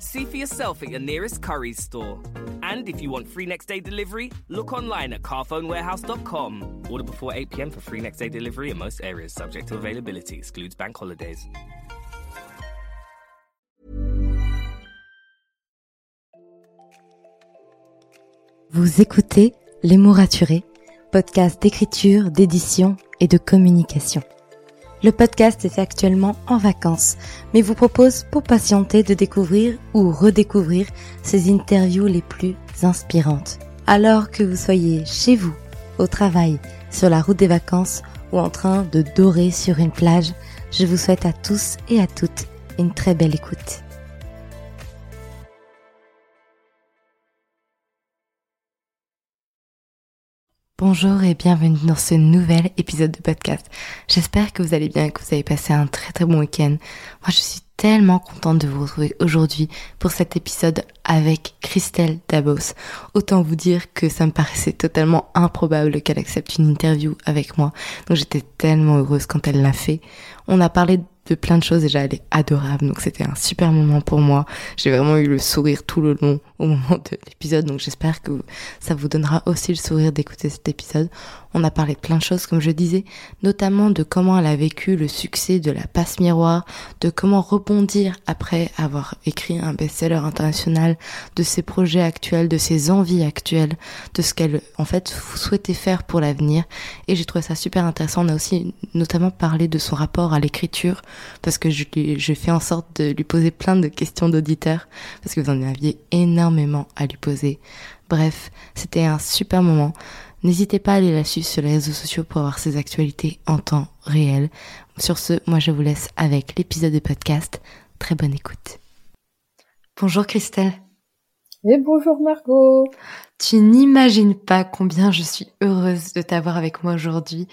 See for yourself at your nearest Curry's store. And if you want free next day delivery, look online at carphonewarehouse.com. Order before 8 pm for free next day delivery in most areas, subject to availability, excludes bank holidays. Vous écoutez Les mots raturés, podcast d'écriture, d'édition et de communication. Le podcast est actuellement en vacances, mais vous propose pour patienter de découvrir ou redécouvrir ces interviews les plus inspirantes. Alors que vous soyez chez vous, au travail, sur la route des vacances ou en train de dorer sur une plage, je vous souhaite à tous et à toutes une très belle écoute. Bonjour et bienvenue dans ce nouvel épisode de podcast. J'espère que vous allez bien et que vous avez passé un très très bon week-end. Moi je suis tellement contente de vous retrouver aujourd'hui pour cet épisode avec Christelle Dabos. Autant vous dire que ça me paraissait totalement improbable qu'elle accepte une interview avec moi. Donc j'étais tellement heureuse quand elle l'a fait. On a parlé de plein de choses. Déjà, elle est adorable, donc c'était un super moment pour moi. J'ai vraiment eu le sourire tout le long au moment de l'épisode, donc j'espère que ça vous donnera aussi le sourire d'écouter cet épisode. On a parlé de plein de choses, comme je disais, notamment de comment elle a vécu le succès de la passe miroir, de comment rebondir après avoir écrit un best-seller international, de ses projets actuels, de ses envies actuelles, de ce qu'elle, en fait, souhaitait faire pour l'avenir. Et j'ai trouvé ça super intéressant. On a aussi notamment parlé de son rapport à l'écriture, parce que je, je fais en sorte de lui poser plein de questions d'auditeurs, parce que vous en aviez énormément à lui poser. Bref, c'était un super moment. N'hésitez pas à aller la suivre sur les réseaux sociaux pour avoir ses actualités en temps réel. Sur ce, moi je vous laisse avec l'épisode de podcast. Très bonne écoute. Bonjour Christelle. Et bonjour Margot. Tu n'imagines pas combien je suis heureuse de t'avoir avec moi aujourd'hui.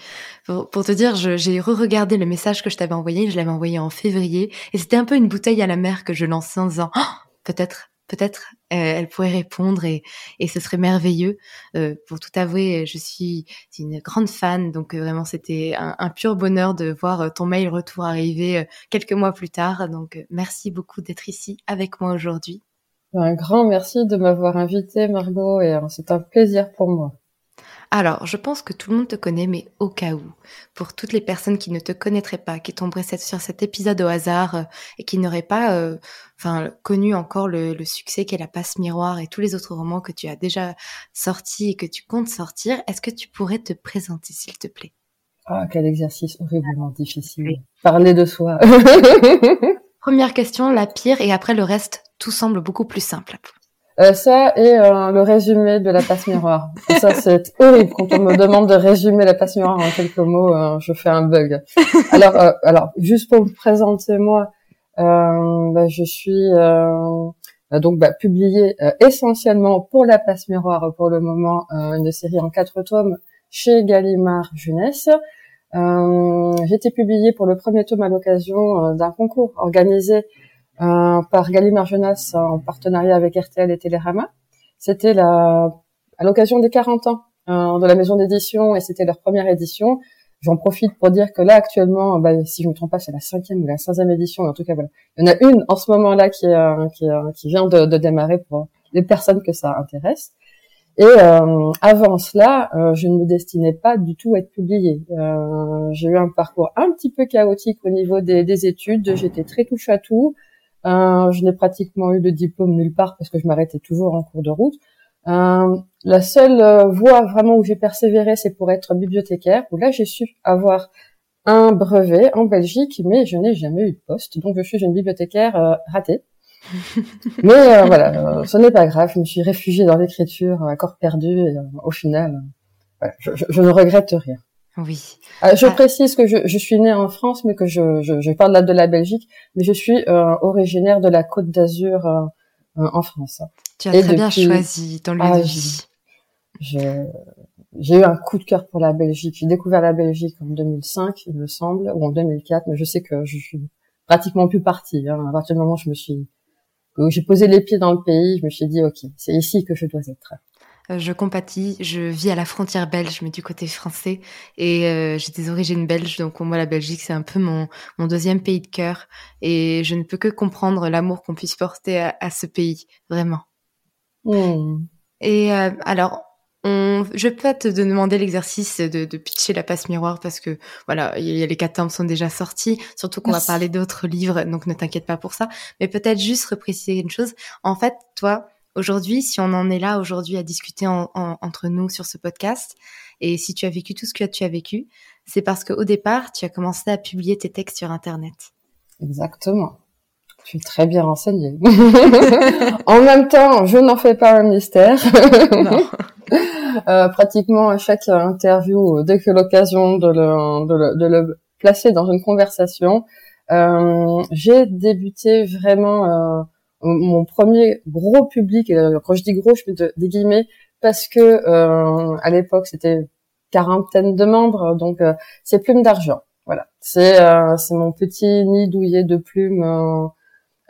Pour, te dire, j'ai re-regardé le message que je t'avais envoyé, je l'avais envoyé en février, et c'était un peu une bouteille à la mer que je lançais en disant, oh, peut-être peut-être elle pourrait répondre et, et ce serait merveilleux. Euh, pour tout avouer, je suis une grande fan, donc euh, vraiment c'était un, un, pur bonheur de voir ton mail retour arriver quelques mois plus tard. Donc merci beaucoup d'être ici avec moi aujourd'hui. Un grand merci de m'avoir invité Margot et c'est un plaisir pour moi. Alors, je pense que tout le monde te connaît, mais au cas où, pour toutes les personnes qui ne te connaîtraient pas, qui tomberaient sur cet épisode au hasard euh, et qui n'auraient pas, euh, enfin, connu encore le, succès qu'est La Passe Miroir et tous les autres romans que tu as déjà sortis et que tu comptes sortir, est-ce que tu pourrais te présenter, s'il te plaît? Ah, quel exercice horriblement difficile. Parler de soi. Première question, la pire, et après le reste, tout semble beaucoup plus simple. Euh, ça et euh, le résumé de la passe miroir. ça, c'est horrible quand on me demande de résumer la passe miroir en quelques mots. Euh, je fais un bug. Alors, alors juste pour me présenter moi, bah, je suis donc bah, publié essentiellement pour la passe miroir pour le moment une série en quatre tomes chez Gallimard Jeunesse. J'ai été publié pour le premier tome à l'occasion d'un concours organisé euh, par Gallimard Jeunesse en partenariat avec RTL et Télérama. C'était la, à l'occasion des 40 ans euh, de la maison d'édition et c'était leur première édition. J'en profite pour dire que là actuellement, bah, si je ne me trompe pas, c'est la cinquième ou la sixième édition. En tout cas, voilà, il y en a une en ce moment-là qui, euh, qui, euh, qui, vient de, de, démarrer pour les personnes que ça intéresse. Et euh, avant cela, euh, je ne me destinais pas du tout à être publiée. Euh, j'ai eu un parcours un petit peu chaotique au niveau des, des études. J'étais très touche à tout. Euh, je n'ai pratiquement eu de diplôme nulle part parce que je m'arrêtais toujours en cours de route. Euh, la seule euh, voie vraiment où j'ai persévéré, c'est pour être bibliothécaire, où là j'ai su avoir un brevet en Belgique, mais je n'ai jamais eu de poste, donc je suis une bibliothécaire euh, ratée. mais euh, voilà, ce n'est pas grave, je me suis réfugiée dans l'écriture à corps perdu, et au final, je, je, ne regrette rien. Oui. je ah. précise que je, je, suis née en France, mais que je, je, je parle là de la Belgique, mais je suis originaire de la Côte d'Azur en France. Tu as très bien choisi ton lieu ah, de vie. J'ai eu un coup de cœur pour la Belgique. J'ai découvert la Belgique en 2005, il me semble, ou en 2004, mais je sais que je suis pratiquement plus partie. Hein. À partir du moment où je me suis, où j'ai posé les pieds dans le pays, je me suis dit, ok, c'est ici que je dois être. Je compatis, je vis à la frontière belge, mais du côté français, et euh, j'ai des origines belges, donc pour moi la Belgique c'est un peu mon, mon deuxième pays de cœur, et je ne peux que comprendre l'amour qu'on puisse porter à, ce pays, vraiment. Hmm. Et euh, alors, on, je peux te demander l'exercice de, de, pitcher la passe miroir parce que voilà, y a, les quatre tomes sont déjà sortis, surtout qu'on va parler d'autres livres, donc ne t'inquiète pas pour ça. Mais peut-être juste repréciser une chose. En fait, toi, aujourd'hui, si on en est là aujourd'hui à discuter entre nous sur ce podcast, et si tu as vécu tout ce que tu as vécu, c'est parce qu'au départ, tu as commencé à publier tes textes sur Internet. Exactement. Je suis très bien renseignée. en même temps, je n'en fais pas un mystère. non. Euh, pratiquement à chaque interview, dès que l'occasion de le, de, le, placer dans une conversation, euh, j'ai débuté vraiment euh, mon premier gros public. quand je dis gros, je mets des guillemets parce que à l'époque c'était quarantaine de membres, donc c'est Plume d'argent. Voilà, c'est c'est mon petit nid douillet de plumes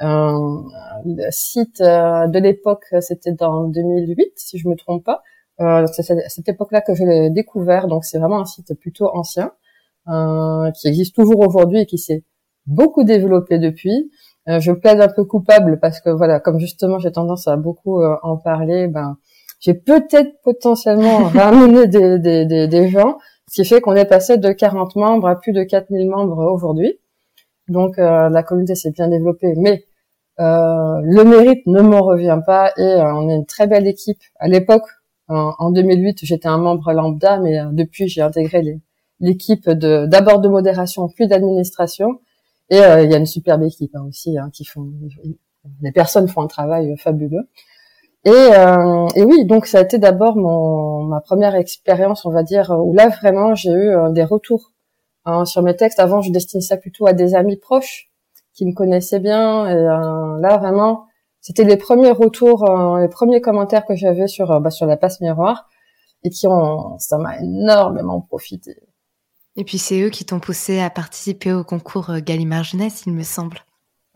le site de l'époque, c'était dans 2008, si je me trompe pas. Euh, c'est à cette époque-là que je l'ai découvert, donc c'est vraiment un site plutôt ancien, euh, qui existe toujours aujourd'hui et qui s'est beaucoup développé depuis. Euh, je plaide un peu coupable parce que voilà, comme justement j'ai tendance à beaucoup euh, en parler, ben j'ai peut-être potentiellement ramené des, des, des, des, gens, ce qui fait qu'on est passé de 40 membres à plus de 4000 membres aujourd'hui. Donc euh, la communauté s'est bien développée, mais euh, le mérite ne m'en revient pas et on est une très belle équipe. À l'époque, en, 2008, j'étais un membre lambda, mais euh, depuis, j'ai intégré l'équipe de d'abord de modération, puis d'administration. Et euh, il y a une superbe équipe hein, aussi hein, qui font. Les personnes font un travail fabuleux. Et, euh, et oui, donc ça a été d'abord mon ma première expérience, on va dire, où là vraiment j'ai eu des retours hein, sur mes textes. Avant, je destinais ça plutôt à des amis proches qui me connaissaient bien. Et là vraiment, c'était les premiers retours, euh, les premiers commentaires que j'avais sur euh, bah, sur la passe miroir et qui ont, ça m'a énormément profité. Et puis c'est eux qui t'ont poussé à participer au concours euh, Gallimard Jeunesse, il me semble.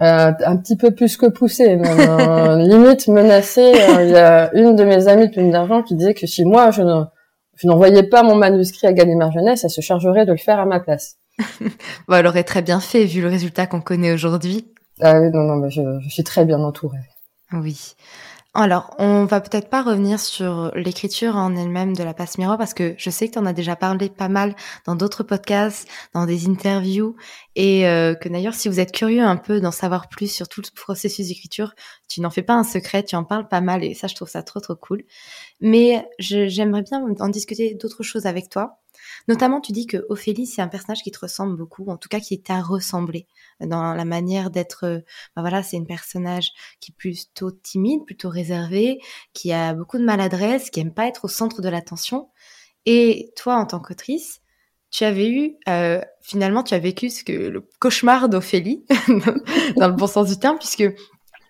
Euh, un petit peu plus que poussé, limite menacé. Il y a une de mes amies de Plume d'Argent qui disait que si moi je ne je n'envoyais pas mon manuscrit à Gallimard Jeunesse, elle se chargerait de le faire à ma place. bon, elle aurait très bien fait vu le résultat qu'on connaît aujourd'hui. Ah oui, non, non, mais je, je suis très bien entourée. Oui. Alors, on va peut-être pas revenir sur l'écriture en elle-même de la passe miroir parce que je sais que tu en as déjà parlé pas mal dans d'autres podcasts, dans des interviews et euh, que d'ailleurs si vous êtes curieux un peu d'en savoir plus sur tout le processus d'écriture, tu n'en fais pas un secret, tu en parles pas mal et ça je trouve ça trop trop cool. Mais j'aimerais bien en discuter d'autres choses avec toi. Notamment, tu dis que Ophélie, c'est un personnage qui te ressemble beaucoup, en tout cas qui t'a ressemblé dans la manière d'être. Euh, bah voilà, c'est une personnage qui est plutôt timide, plutôt réservé, qui a beaucoup de maladresse, qui aime pas être au centre de l'attention. Et toi, en tant qu'autrice, tu avais eu, euh, finalement, tu as vécu ce que le cauchemar d'Ophélie, dans le bon sens du terme, puisque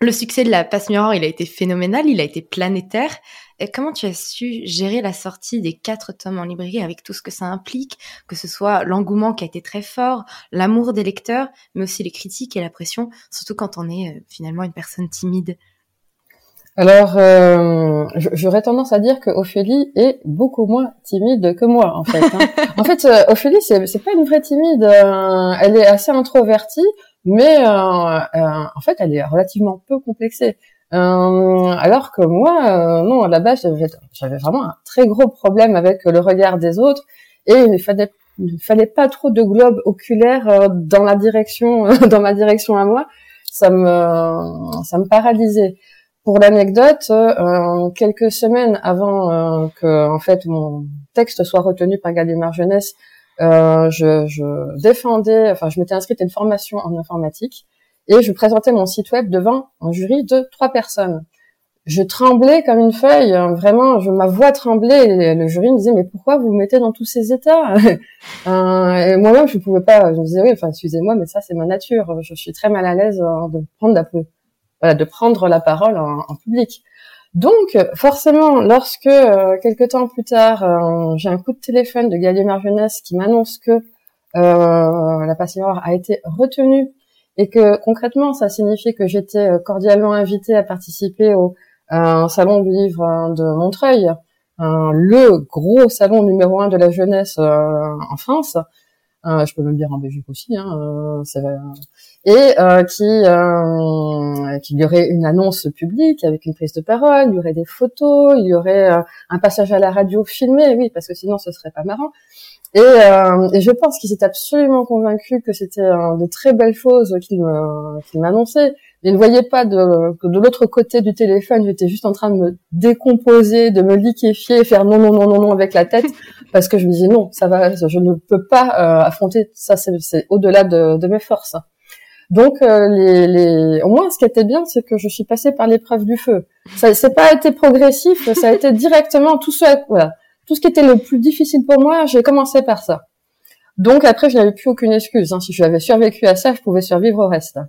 le succès de la passe miroir, il a été phénoménal, il a été planétaire. Et comment tu as su gérer la sortie des quatre tomes en librairie avec tout ce que ça implique, que ce soit l'engouement qui a été très fort, l'amour des lecteurs, mais aussi les critiques et la pression, surtout quand on est euh, finalement une personne timide? Alors, euh, j'aurais tendance à dire que Ophélie est beaucoup moins timide que moi, en fait. Hein. en fait, euh, Ophélie, c'est pas une vraie timide. elle est assez introvertie, mais en fait, elle est relativement peu complexée. Euh, alors que moi, euh, non, à la base, j'avais vraiment un très gros problème avec le regard des autres et il fallait fallait pas trop de globes oculaires euh, dans la direction dans ma direction à moi ça me ça me paralysait pour l'anecdote, euh, quelques semaines avant euh, que en fait mon texte soit retenu par Gallimard Jeunesse, euh, je, je, défendais, enfin je m'étais inscrite à une formation en informatique et je présentais mon site web devant un jury de trois personnes. Je tremblais comme une feuille, hein, vraiment, je, ma voix tremblait. Et le jury me disait mais pourquoi vous, vous mettez dans tous ces états euh, Et moi-même je ne pouvais pas. Je me disais oui, enfin excusez-moi, mais ça c'est ma nature. Je suis très mal à l'aise euh, de prendre la, voilà, de prendre la parole en public. Donc, forcément, lorsque euh, quelques temps plus tard, euh, j'ai un coup de téléphone de Gallimard Jeunesse qui m'annonce que euh, la passion a été retenue et que concrètement, ça signifiait que j'étais euh, cordialement invitée à participer au salon du livre de Montreuil, le gros salon numéro un de la jeunesse en France. Je peux même dire en Belgique aussi. Hein, et euh, qui euh, qu'il y aurait une annonce publique avec une prise de parole, il y aurait des photos, il y aurait euh, un passage à la radio filmé, oui, parce que sinon ce serait pas marrant. Et, euh, et je pense qu'il s'est absolument convaincu que c'était de très belles choses qu'il m'annonçait. Il ne voyait pas de, que de l'autre côté du téléphone, j'étais juste en train de me décomposer, de me liquéfier, faire non, non, non, non, non avec la tête, parce que je me disais non, ça va, je ne peux pas affronter ça, c'est au-delà de, de mes forces. Donc, euh, les, les... au moins, ce qui était bien, c'est que je suis passée par l'épreuve du feu. Ça n'a pas été progressif, ça a été directement tout ce, voilà, tout ce qui était le plus difficile pour moi, j'ai commencé par ça. Donc après, je n'avais plus aucune excuse. Hein. Si j'avais survécu à ça, je pouvais survivre au reste.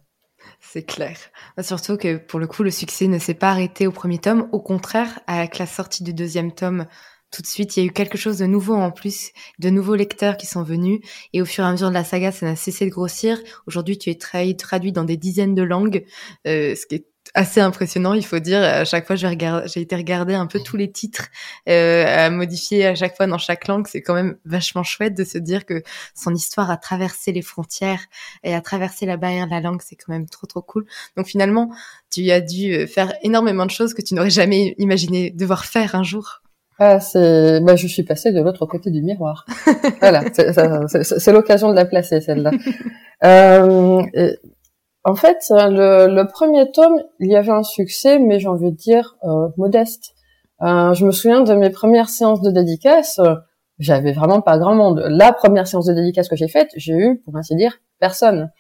C'est clair. Surtout que pour le coup, le succès ne s'est pas arrêté au premier tome. Au contraire, avec la sortie du deuxième tome, tout de suite. Il y a eu quelque chose de nouveau en plus, de nouveaux lecteurs qui sont venus. Et au fur et à mesure de la saga, ça n'a cessé de grossir. Aujourd'hui, tu es traduit dans des dizaines de langues, euh, ce qui est assez impressionnant, il faut dire. À chaque fois, j'ai été regarder un peu tous les titres euh, à modifier à chaque fois dans chaque langue. C'est quand même vachement chouette de se dire que son histoire a traversé les frontières et a traversé la barrière de la langue. C'est quand même trop trop cool. Donc finalement, tu as dû faire énormément de choses que tu n'aurais jamais imaginé devoir faire un jour. Ah, c'est, bah, je suis passée de l'autre côté du miroir. voilà, c'est l'occasion de la placer celle-là. euh, en fait, le, le, premier tome, il y avait un succès, mais j'ai envie de dire euh, modeste. Euh, je me souviens de mes premières séances de dédicace. J'avais vraiment pas grand monde. La première séance de dédicace que j'ai faite, j'ai eu, pour ainsi dire, personne.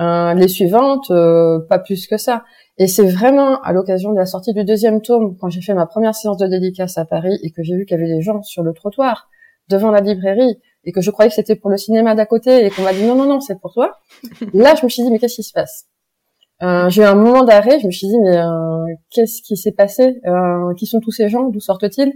Euh, les suivantes, euh, pas plus que ça. Et c'est vraiment à l'occasion de la sortie du deuxième tome, quand j'ai fait ma première séance de dédicace à Paris et que j'ai vu qu'il y avait des gens sur le trottoir devant la librairie et que je croyais que c'était pour le cinéma d'à côté et qu'on m'a dit non non non c'est pour toi. Là je me suis dit mais qu'est-ce qui se passe? Euh, J'ai eu un moment d'arrêt, je me suis dit mais euh, qu'est-ce qui s'est passé? Euh, Qui sont tous ces gens? D'où sortent-ils?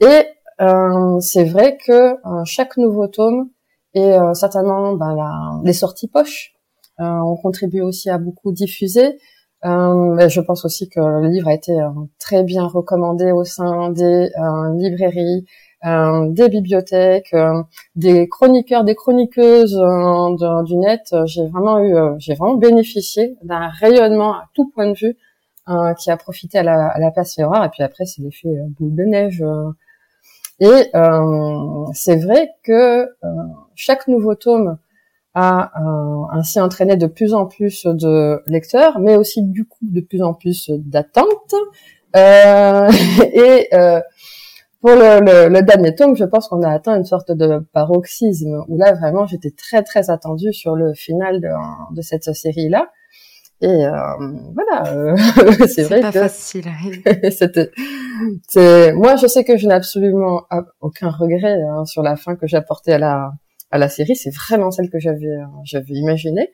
Et euh, c'est vrai que chaque nouveau tome et certainement ben, la, les sorties poches ont contribué aussi à beaucoup diffuser. Euh, je pense aussi que le livre a été euh, très bien recommandé au sein des euh, librairies, des bibliothèques, des chroniqueurs, des chroniqueuses du net. J'ai vraiment eu, j'ai vraiment bénéficié d'un rayonnement à tout point de vue qui a profité à la, à la place Féroire. Et puis après, c'est l'effet boule de neige. et c'est vrai que chaque nouveau tome euh, ainsi entraîné de plus en plus de lecteurs, mais aussi du coup de plus en plus d'attentes. Euh, et euh, pour le, le, le, dernier tome, je pense qu'on a atteint une sorte de paroxysme où là vraiment j'étais très très attendue sur le final de, de cette série là. Et euh, voilà, euh, c'est vrai pas que facile. c'était, c'est moi je sais que je n'ai absolument aucun regret hein, sur la fin que j'ai apportée à la à la série, c'est vraiment celle que j'avais euh, j'avais imaginée.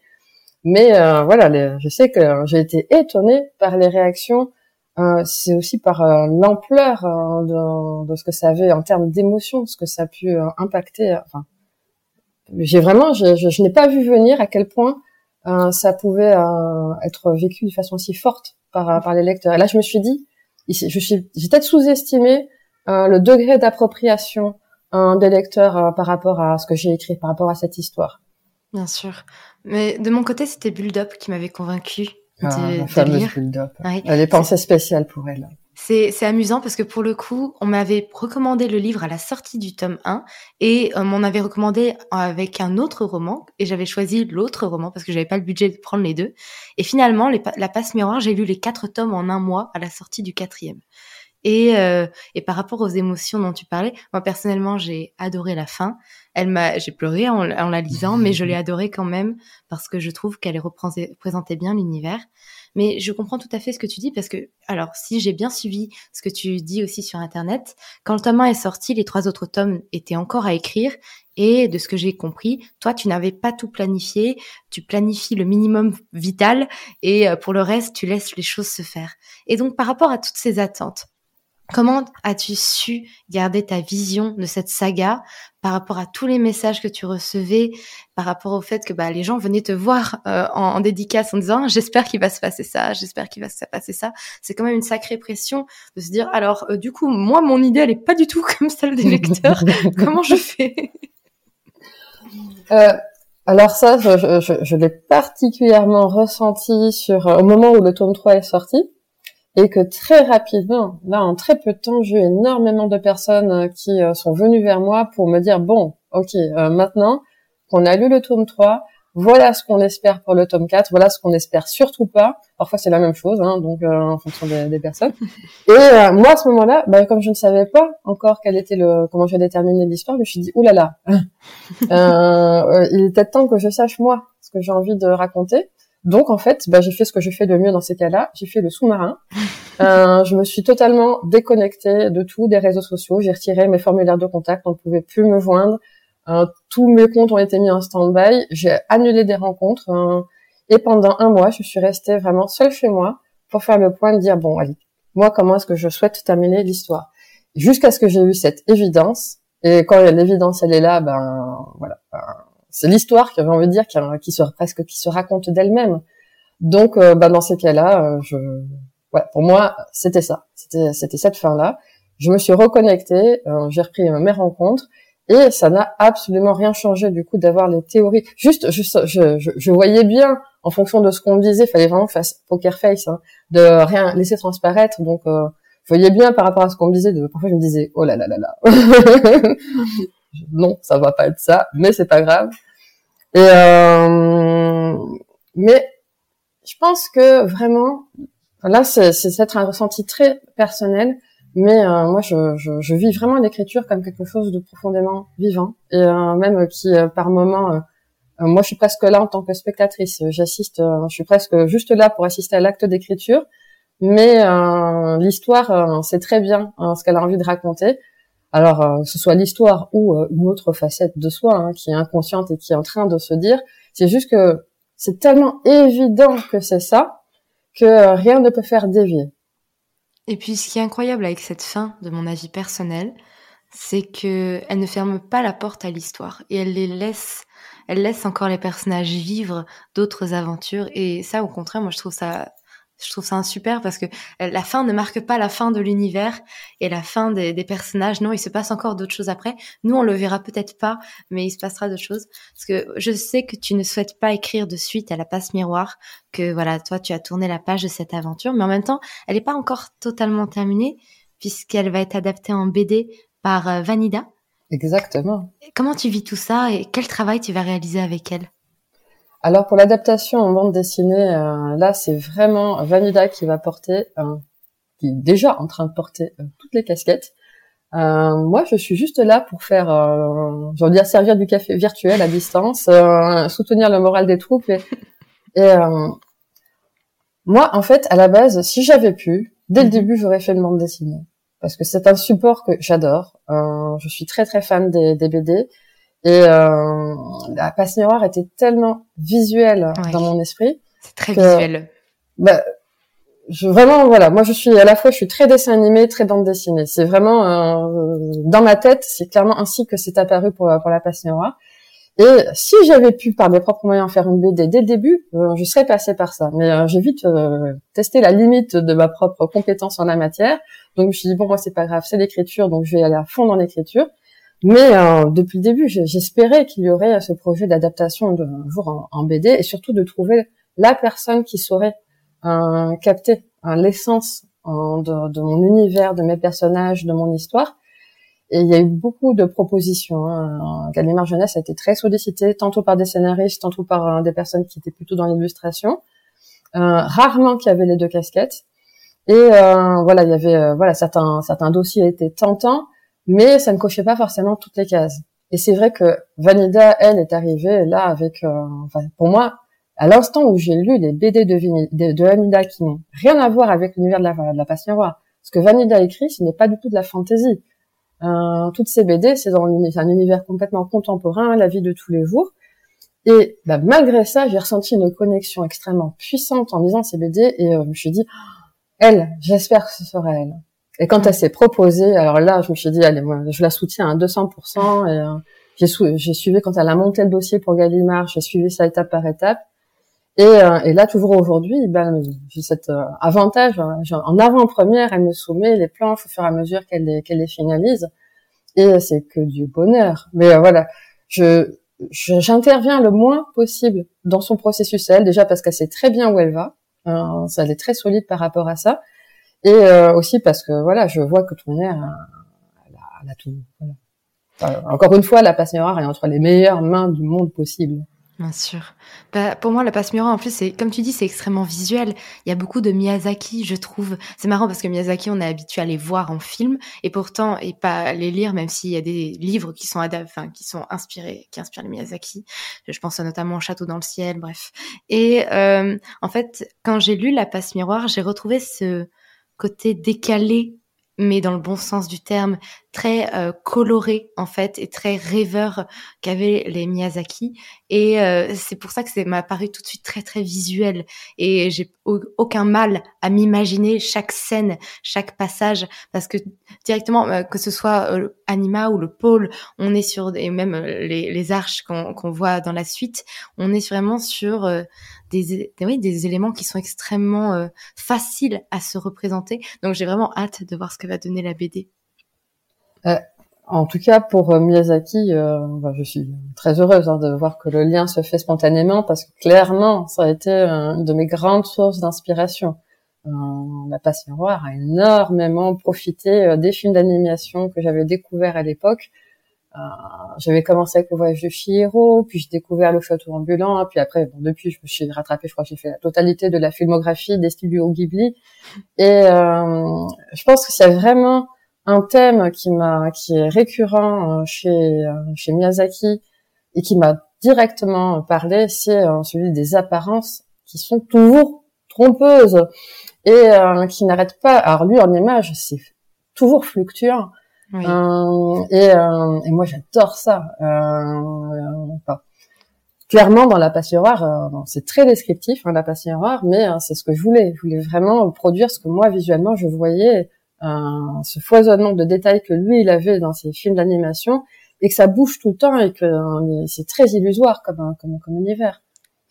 Mais euh, voilà, je sais que j'ai été étonnée par les réactions. Euh, c'est aussi par l'ampleur de, de, ce que ça avait en termes d'émotion, ce que ça a pu impacter. Enfin, j'ai vraiment, je, je, n'ai pas vu venir à quel point ça pouvait être vécu de façon si forte par, par les lecteurs. Et là, je me suis dit, je suis, j'ai peut-être sous-estimé le degré d'appropriation un des lecteurs euh, par rapport à ce que j'ai écrit, par rapport à cette histoire. Bien sûr. Mais de mon côté, c'était Build Up qui m'avait convaincu ah, de, la fameuse Build Up. Elle est pensée spéciale pour elle. C'est, amusant parce que pour le coup, on m'avait recommandé le livre à la sortie du tome 1 et on m'en avait recommandé avec un autre roman et j'avais choisi l'autre roman parce que j'avais pas le budget de prendre les deux. Et finalement, La Passe Miroir, j'ai lu les quatre tomes en un mois à la sortie du quatrième. Et, euh, et par rapport aux émotions dont tu parlais, moi personnellement, j'ai adoré la fin. Elle m'a, j'ai pleuré en, la lisant, mais je l'ai adorée quand même parce que je trouve qu'elle représentait bien l'univers. Mais je comprends tout à fait ce que tu dis parce que, alors, si j'ai bien suivi ce que tu dis aussi sur Internet, quand le tome 1 est sorti, les trois autres tomes étaient encore à écrire. Et de ce que j'ai compris, toi, tu n'avais pas tout planifié. Tu planifies le minimum vital et euh, pour le reste, tu laisses les choses se faire. Et donc, par rapport à toutes ces attentes, Comment as-tu su garder ta vision de cette saga par rapport à tous les messages que tu recevais, par rapport au fait que bah, les gens venaient te voir euh, en, dédicace en disant j'espère qu'il va se passer ça, j'espère qu'il va se passer ça. C'est quand même une sacrée pression de se dire alors euh, du coup moi mon idée elle est pas du tout comme celle des lecteurs. Comment je fais? Euh, Alors ça je, je, je l'ai particulièrement ressenti sur au moment où le tome 3 est sorti et que très rapidement, là en très peu de temps, j'ai eu énormément de personnes euh, qui euh, sont venues vers moi pour me dire bon, ok, euh, maintenant qu'on a lu le tome 3, voilà ce qu'on espère pour le tome 4, voilà ce qu'on espère surtout pas. Parfois c'est la même chose, hein, donc en fonction des, personnes. Et moi à ce moment-là, bah, comme je ne savais pas encore quel était le comment je déterminer l'histoire, je me suis dit oulala, euh, il est peut-être temps que je sache moi ce que j'ai envie de raconter. Donc en fait, bah, j'ai fait ce que je fais de mieux dans ces cas-là. J'ai fait le sous-marin. Euh, je me suis totalement déconnectée de tout, des réseaux sociaux. J'ai retiré mes formulaires de contact. On ne pouvait plus me joindre. Euh, tous mes comptes ont été mis en stand-by. J'ai annulé des rencontres. Euh, et pendant un mois, je suis restée vraiment seule chez moi pour faire le point de dire bon, allez, moi, comment est-ce que je souhaite terminer l'histoire? Jusqu'à ce que j'ai eu cette évidence. Et quand l'évidence elle est là, ben voilà. Ben, c'est l'histoire qui avait envie de dire qui, se presque qui se raconte d'elle-même. Donc, euh, bah, dans ces cas-là, euh, je, ouais, pour moi, c'était ça, c'était c'était cette fin-là. Je me suis reconnectée, euh, j'ai repris mes rencontres et ça n'a absolument rien changé du coup d'avoir les théories. Juste, je, je, je, voyais bien en fonction de ce qu'on me disait, fallait vraiment faire poker face, hein, de rien laisser transparaître. Donc, je voyais bien par rapport à ce qu'on me disait. De, parfois, je me disais, oh là là là là. non, ça va pas être ça, mais c'est pas grave. Et euh, mais je pense que vraiment, là, c'est c'est un ressenti très personnel, mais euh, moi, je, je, je, vis vraiment l'écriture comme quelque chose de profondément vivant et euh, même qui, euh, par moment, moi, je suis presque là en tant que spectatrice. J'assiste, je suis presque juste là pour assister à l'acte d'écriture, mais l'histoire, c'est très bien ce qu'elle a envie de raconter. Alors, euh, ce soit l'histoire ou euh, une autre facette de soi hein, qui est inconsciente et qui est en train de se dire, c'est juste que c'est tellement évident que c'est ça que euh, rien ne peut faire dévier. Et puis, ce qui est incroyable avec cette fin, de mon avis personnel, c'est que elle ne ferme pas la porte à l'histoire et elle les laisse, elle laisse encore les personnages vivre d'autres aventures. Et ça, au contraire, moi, je trouve ça je trouve ça super parce que euh, la fin ne marque pas la fin de l'univers et la fin des, personnages. Non, il se passe encore d'autres choses après. Nous, on le verra peut-être pas, mais il se passera d'autres choses. Parce que je sais que tu ne souhaites pas écrire de suite à la passe miroir, que voilà, toi, tu as tourné la page de cette aventure, mais en même temps, elle n'est pas encore totalement terminée puisqu'elle va être adaptée en BD par euh, Vanida. Exactement. Comment tu vis tout ça et quel travail tu vas réaliser avec elle? Alors pour l'adaptation en bande dessinée, euh, là c'est vraiment Vanida qui va porter, euh, qui est déjà en train de porter euh, toutes les casquettes. moi je suis juste là pour faire, je veux dire servir du café virtuel à distance, soutenir le moral des troupes. Et, et moi en fait à la base, si j'avais pu, dès le mhm. début j'aurais fait une bande dessinée parce que c'est un support que j'adore. je suis très très fan des, des BD. Et euh, la passe miroir était tellement visuelle dans mon esprit. C'est très visuel. Bah, je vraiment voilà, moi je suis à la fois je suis très dessin animé, très bande dessinée. C'est vraiment euh, dans ma tête, c'est clairement ainsi que c'est apparu pour pour la passe miroir. Et si j'avais pu par mes propres moyens faire une BD dès le début, euh, je serais passée par ça. Mais euh, j'ai vite euh, testé la limite de ma propre compétence en la matière. Donc je me suis dit bon moi c'est pas grave, c'est l'écriture, donc je vais aller à fond dans l'écriture. Mais euh, depuis le début, j'espérais qu'il y aurait ce projet d'adaptation de jour en, BD et surtout de trouver la personne qui saurait euh, capter l'essence de, de, mon univers, de mes personnages, de mon histoire. Et il y a eu beaucoup de propositions. Hein. Gallimard Jeunesse a été très sollicité, tantôt par des scénaristes, tantôt par euh, des personnes qui étaient plutôt dans l'illustration. Euh, rarement qu'il y avait les deux casquettes. Et euh, voilà, il y avait euh, voilà certains certains dossiers étaient tentants, mais ça ne cochait pas forcément toutes les cases. Et c'est vrai que Vanida, elle, est arrivée là avec, euh, enfin, pour moi, à l'instant où j'ai lu les BD de, de, Vanida qui n'ont rien à voir avec l'univers de la, de la passe miroir, ce que Vanida écrit, ce n'est pas du tout de la fantaisie. Euh, toutes ces BD, c'est dans un univers complètement contemporain, la vie de tous les jours. Et bah, malgré ça, j'ai ressenti une connexion extrêmement puissante en lisant ces BD et euh, je me suis dit, elle, j'espère que ce sera elle. Et quand elle s'est proposée, alors là, je me suis dit, allez, moi, je la soutiens à 200%. Et euh, j'ai, j'ai suivi quand elle a monté le dossier pour Gallimard, j'ai suivi ça étape par étape. Et, euh, et là, toujours aujourd'hui, ben, j'ai cet euh, avantage. Hein, en avant-première, elle me soumet les planches au fur et à mesure qu'elle les, qu'elle les finalise. Et c'est que du bonheur. Mais voilà, je, j'interviens le moins possible dans son processus elle, déjà parce qu'elle sait très bien où elle va. Hein, ça, elle est très solide par rapport à ça. Et euh, aussi parce que voilà, je vois que ton air, elle, elle a, tout. Voilà. encore une fois, la passe miroir est entre les meilleures mains du monde possible. Bien sûr. Bah, pour moi, la passe miroir, en plus, comme tu dis, c'est extrêmement visuel. Il y a beaucoup de Miyazaki, je trouve. C'est marrant parce que Miyazaki, on est habitué à les voir en film et pourtant et pas les lire, même s'il y a des livres qui sont qui sont inspirés, qui inspirent les Miyazaki. Je pense notamment au Château dans le ciel, bref. Et euh, en fait, quand j'ai lu la passe miroir, j'ai retrouvé ce décalé mais dans le bon sens du terme, très euh, coloré en fait et très rêveur qu'avaient les Miyazaki. Et euh, c'est pour ça que ça m'a paru tout de suite très très visuel. Et j'ai aucun mal à m'imaginer chaque scène, chaque passage, parce que directement, euh, que ce soit Anima ou le pôle, on est sur et même les, les arches qu'on voit dans la suite, on est vraiment sur des, oui, des éléments qui sont extrêmement faciles à se représenter. Donc j'ai vraiment hâte de voir ce que va donner la BD. Euh, en tout cas, pour euh, Miyazaki, euh, bah, je suis très heureuse hein, de voir que le lien se fait spontanément parce que clairement, ça a été une de mes grandes sources d'inspiration. la passe miroir a énormément profité des films d'animation que j'avais découverts à l'époque. j'avais commencé avec le voyage de Chihiro, puis j'ai découvert le château ambulant, puis après, bon, depuis, je me suis rattrapée, je crois j'ai fait la totalité de la filmographie des studios Ghibli. Et je pense que c'est vraiment un thème qui m'a qui est récurrent euh, chez euh, chez Miyazaki et qui m'a directement parlé, c'est euh, celui des apparences qui sont toujours trompeuses et qui n'arrêtent pas. Alors lui en image, c'est toujours fluctuant. et, et, moi j'adore ça. clairement dans la miroir, c'est très descriptif hein, la miroir, mais c'est ce que je voulais. Je voulais vraiment produire ce que moi visuellement je voyais ce foisonnement de détails que lui il avait dans ses films d'animation et que ça bouge tout le temps et que euh, c'est très illusoire comme univers.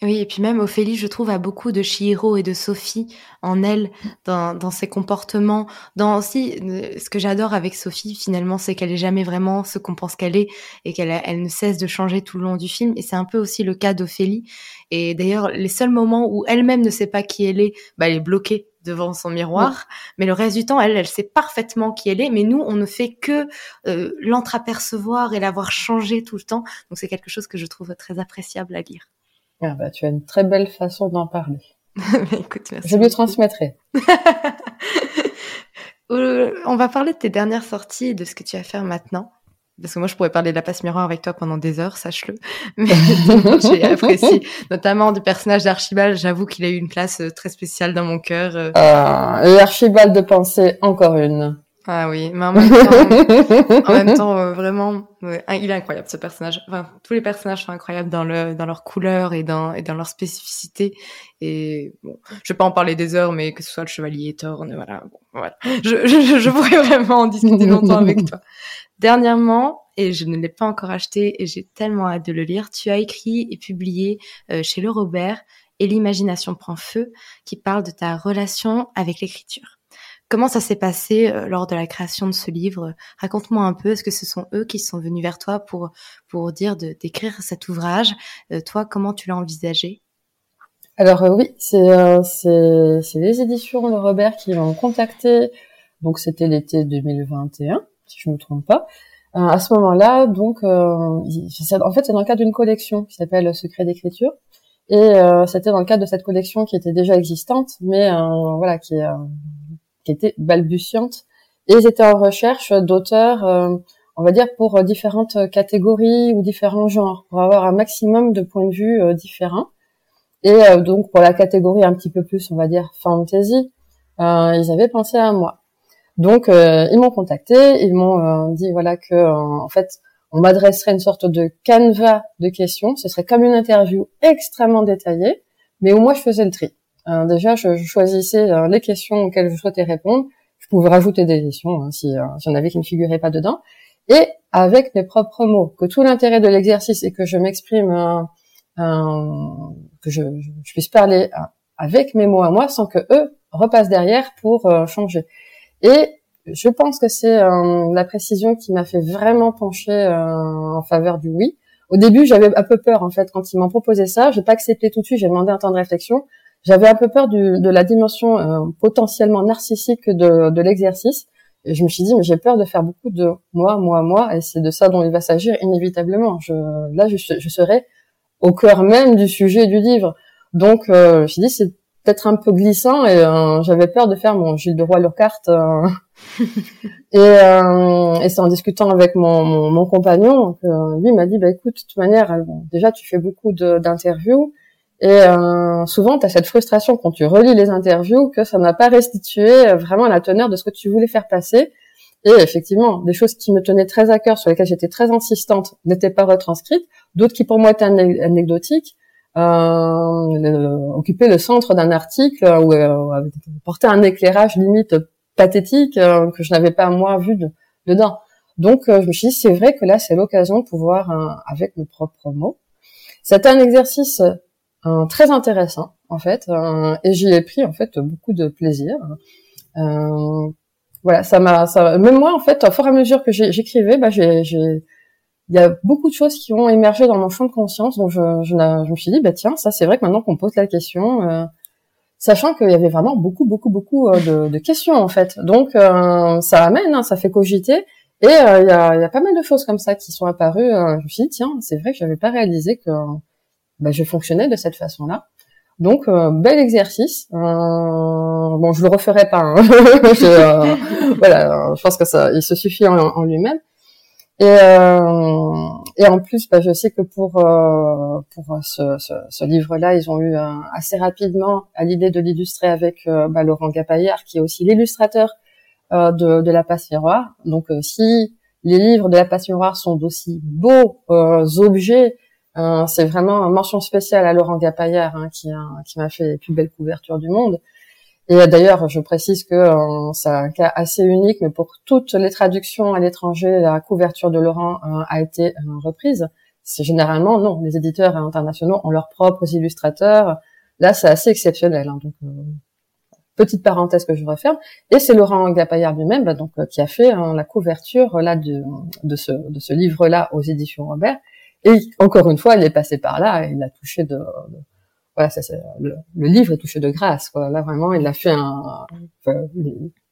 Oui, et puis même Ophélie, je trouve, a beaucoup de Chihiro et de Sophie en elle, dans, ses comportements. Dans aussi, euh, ce que j'adore avec Sophie, finalement, c'est qu'elle est jamais vraiment ce qu'on pense qu'elle est et qu'elle elle ne cesse de changer tout le long du film. Et c'est un peu aussi le cas d'Ophélie. Et d'ailleurs, les seuls moments où elle-même ne sait pas qui elle est, bah, elle est bloquée devant son miroir, mais le reste du temps, elle, elle sait parfaitement qui elle est, mais nous, on ne fait que euh, l'entreapercevoir et l'avoir changé tout le temps. Donc c'est quelque chose que je trouve très appréciable à lire. Ah bah, tu as une très belle façon d'en parler. Écoute, merci. Je lui transmettrai. Euh, on va parler de tes dernières sorties et de ce que tu vas faire maintenant. Parce que moi, je pourrais parler de la passe miroir avec toi pendant des heures, sache-le. Mais j'ai apprécié, notamment du personnage d'Archibald. J'avoue qu'il a eu une place euh, très spéciale dans mon cœur. Euh. Ah, et Archibald de pensée, encore une. Ah oui, mais en même temps, en même temps euh, vraiment, il est incroyable ce personnage. Enfin, tous les personnages sont incroyables dans le dans leur couleur et dans et dans leur spécificité. Et bon, je vais pas en parler des heures, mais que ce soit le chevalier Thorne, voilà, bon, voilà. Je, je, je pourrais vraiment en discuter longtemps avec toi. Dernièrement, et je ne l'ai pas encore acheté et j'ai tellement hâte de le lire, tu as écrit et publié euh, chez Le Robert et l'imagination prend feu, qui parle de ta relation avec l'écriture. Comment ça s'est passé euh, lors de la création de ce livre? Raconte-moi un peu. Est-ce que ce sont eux qui sont venus vers toi pour pour dire d'écrire cet ouvrage? Euh, Toi, comment tu l'as envisagé? Alors oui, c'est c'est les éditions Le Robert qui m'ont contacté. Donc c'était l'été 2021, si je me trompe pas. à ce moment-là, donc en fait c'est dans le cadre d'une collection qui s'appelle Secret d'écriture. Et euh, c'était dans le cadre de cette collection qui était déjà existante, mais euh, voilà, qui, euh, qui était balbutiante. Et ils étaient en recherche d'auteurs, on va dire, pour différentes catégories ou différents genres, pour avoir un maximum de points de vue différents. Et donc pour la catégorie un petit peu plus, on va dire, fantasy, ils avaient pensé à moi. Donc ils m'ont contacté, ils m'ont dit voilà que en fait on m'adresserait une sorte de canevas de questions. Ce serait comme une interview extrêmement détaillée, mais où moi je faisais le tri. Euh, déjà, je, choisissais euh, les questions auxquelles je souhaitais répondre. Je pouvais rajouter des questions hein, si euh, j'en avais qui ne figuraient pas dedans. Et avec mes propres mots, que tout l'intérêt de l'exercice est que je m'exprime, que je, je, puisse parler avec mes mots à moi sans que eux repassent derrière pour changer. Et je pense que c'est euh, la précision qui m'a fait vraiment pencher euh, en faveur du oui. Au début, j'avais un peu peur en fait quand ils m'ont proposé ça. J'ai pas accepté tout de suite. J'ai demandé un temps de réflexion. J'avais un peu peur du, de la dimension euh, potentiellement narcissique de, de l'exercice. Et je me suis dit, mais j'ai peur de faire beaucoup de moi, moi, moi, et c'est de ça dont il va s'agir inévitablement. Je, là, je, je serai au cœur même du sujet du livre. Donc, je me suis dit, c'est peut-être un peu glissant et j'avais peur de faire mon Gilles de Roy Lockhart et, euh, et c'est en discutant avec mon, compagnon que euh, lui m'a dit bah écoute de toute manière euh, déjà tu fais beaucoup d'interviews et euh, souvent tu as cette frustration quand tu relis les interviews que ça n'a pas restitué vraiment la teneur de ce que tu voulais faire passer. Et effectivement des choses qui me tenaient très à cœur sur lesquelles j'étais très insistante n'étaient pas retranscrites. D'autres qui pour moi étaient anecdotiques euh, occuper le centre d'un article ou euh, porter un éclairage limite pathétique euh, que je n'avais pas moi vu de, dedans. Donc euh, je me suis dit c'est vrai que là c'est l'occasion de pouvoir euh, avec mes propres mots. C'était un exercice très intéressant en fait et j'y ai pris en fait beaucoup de plaisir. voilà, ça m'a, ça, même moi en fait, au fur et à mesure que j'écrivais, bah, j'ai, j'ai, il y a beaucoup de choses qui ont émergé dans mon champ de conscience, donc je, je, je me suis dit, bah tiens, ça c'est vrai que maintenant qu'on pose la question, sachant qu'il y avait vraiment beaucoup, beaucoup, beaucoup euh, de, de questions en fait. Donc euh, ça amène, hein, ça fait cogiter. Et euh, il y, a, y, a, pas mal de choses comme ça qui sont apparues. je me suis dit tiens, c'est vrai que j'avais pas réalisé que bah, je fonctionnais de cette façon-là. Donc bel exercice. bon, je le referai pas. Hein. je, voilà, je pense que ça, il se suffit en lui-même. Et, euh, et en plus, bah, je sais que pour euh, pour ce, ce, ce livre-là, ils ont eu assez rapidement à l'idée de l'illustrer avec euh, bah, Laurent Gapaillard, qui est aussi l'illustrateur euh, de, de La Passe Miroir. Donc, euh, si les livres de La Passe Miroir sont d'aussi beaux objets, c'est vraiment une mention spéciale à Laurent Gapaillard, hein, qui, qui m'a fait les plus belles couvertures du monde. Et d'ailleurs, je précise que euh, c'est un cas assez unique, mais pour toutes les traductions à l'étranger, la couverture de Laurent euh, a été euh, reprise. C'est généralement non, les éditeurs internationaux ont leurs propres illustrateurs. Là, c'est assez exceptionnel. Hein, donc, petite parenthèse que je referme. Et c'est Laurent Gapaillard lui-même, bah, donc qui a fait hein, la couverture là de, ce, de ce livre-là aux éditions Robert. Et encore une fois, il est passé par là, il a touché de voilà, le, le, livre est touché de grâce. Quoi. Là, vraiment, il a fait un, enfin,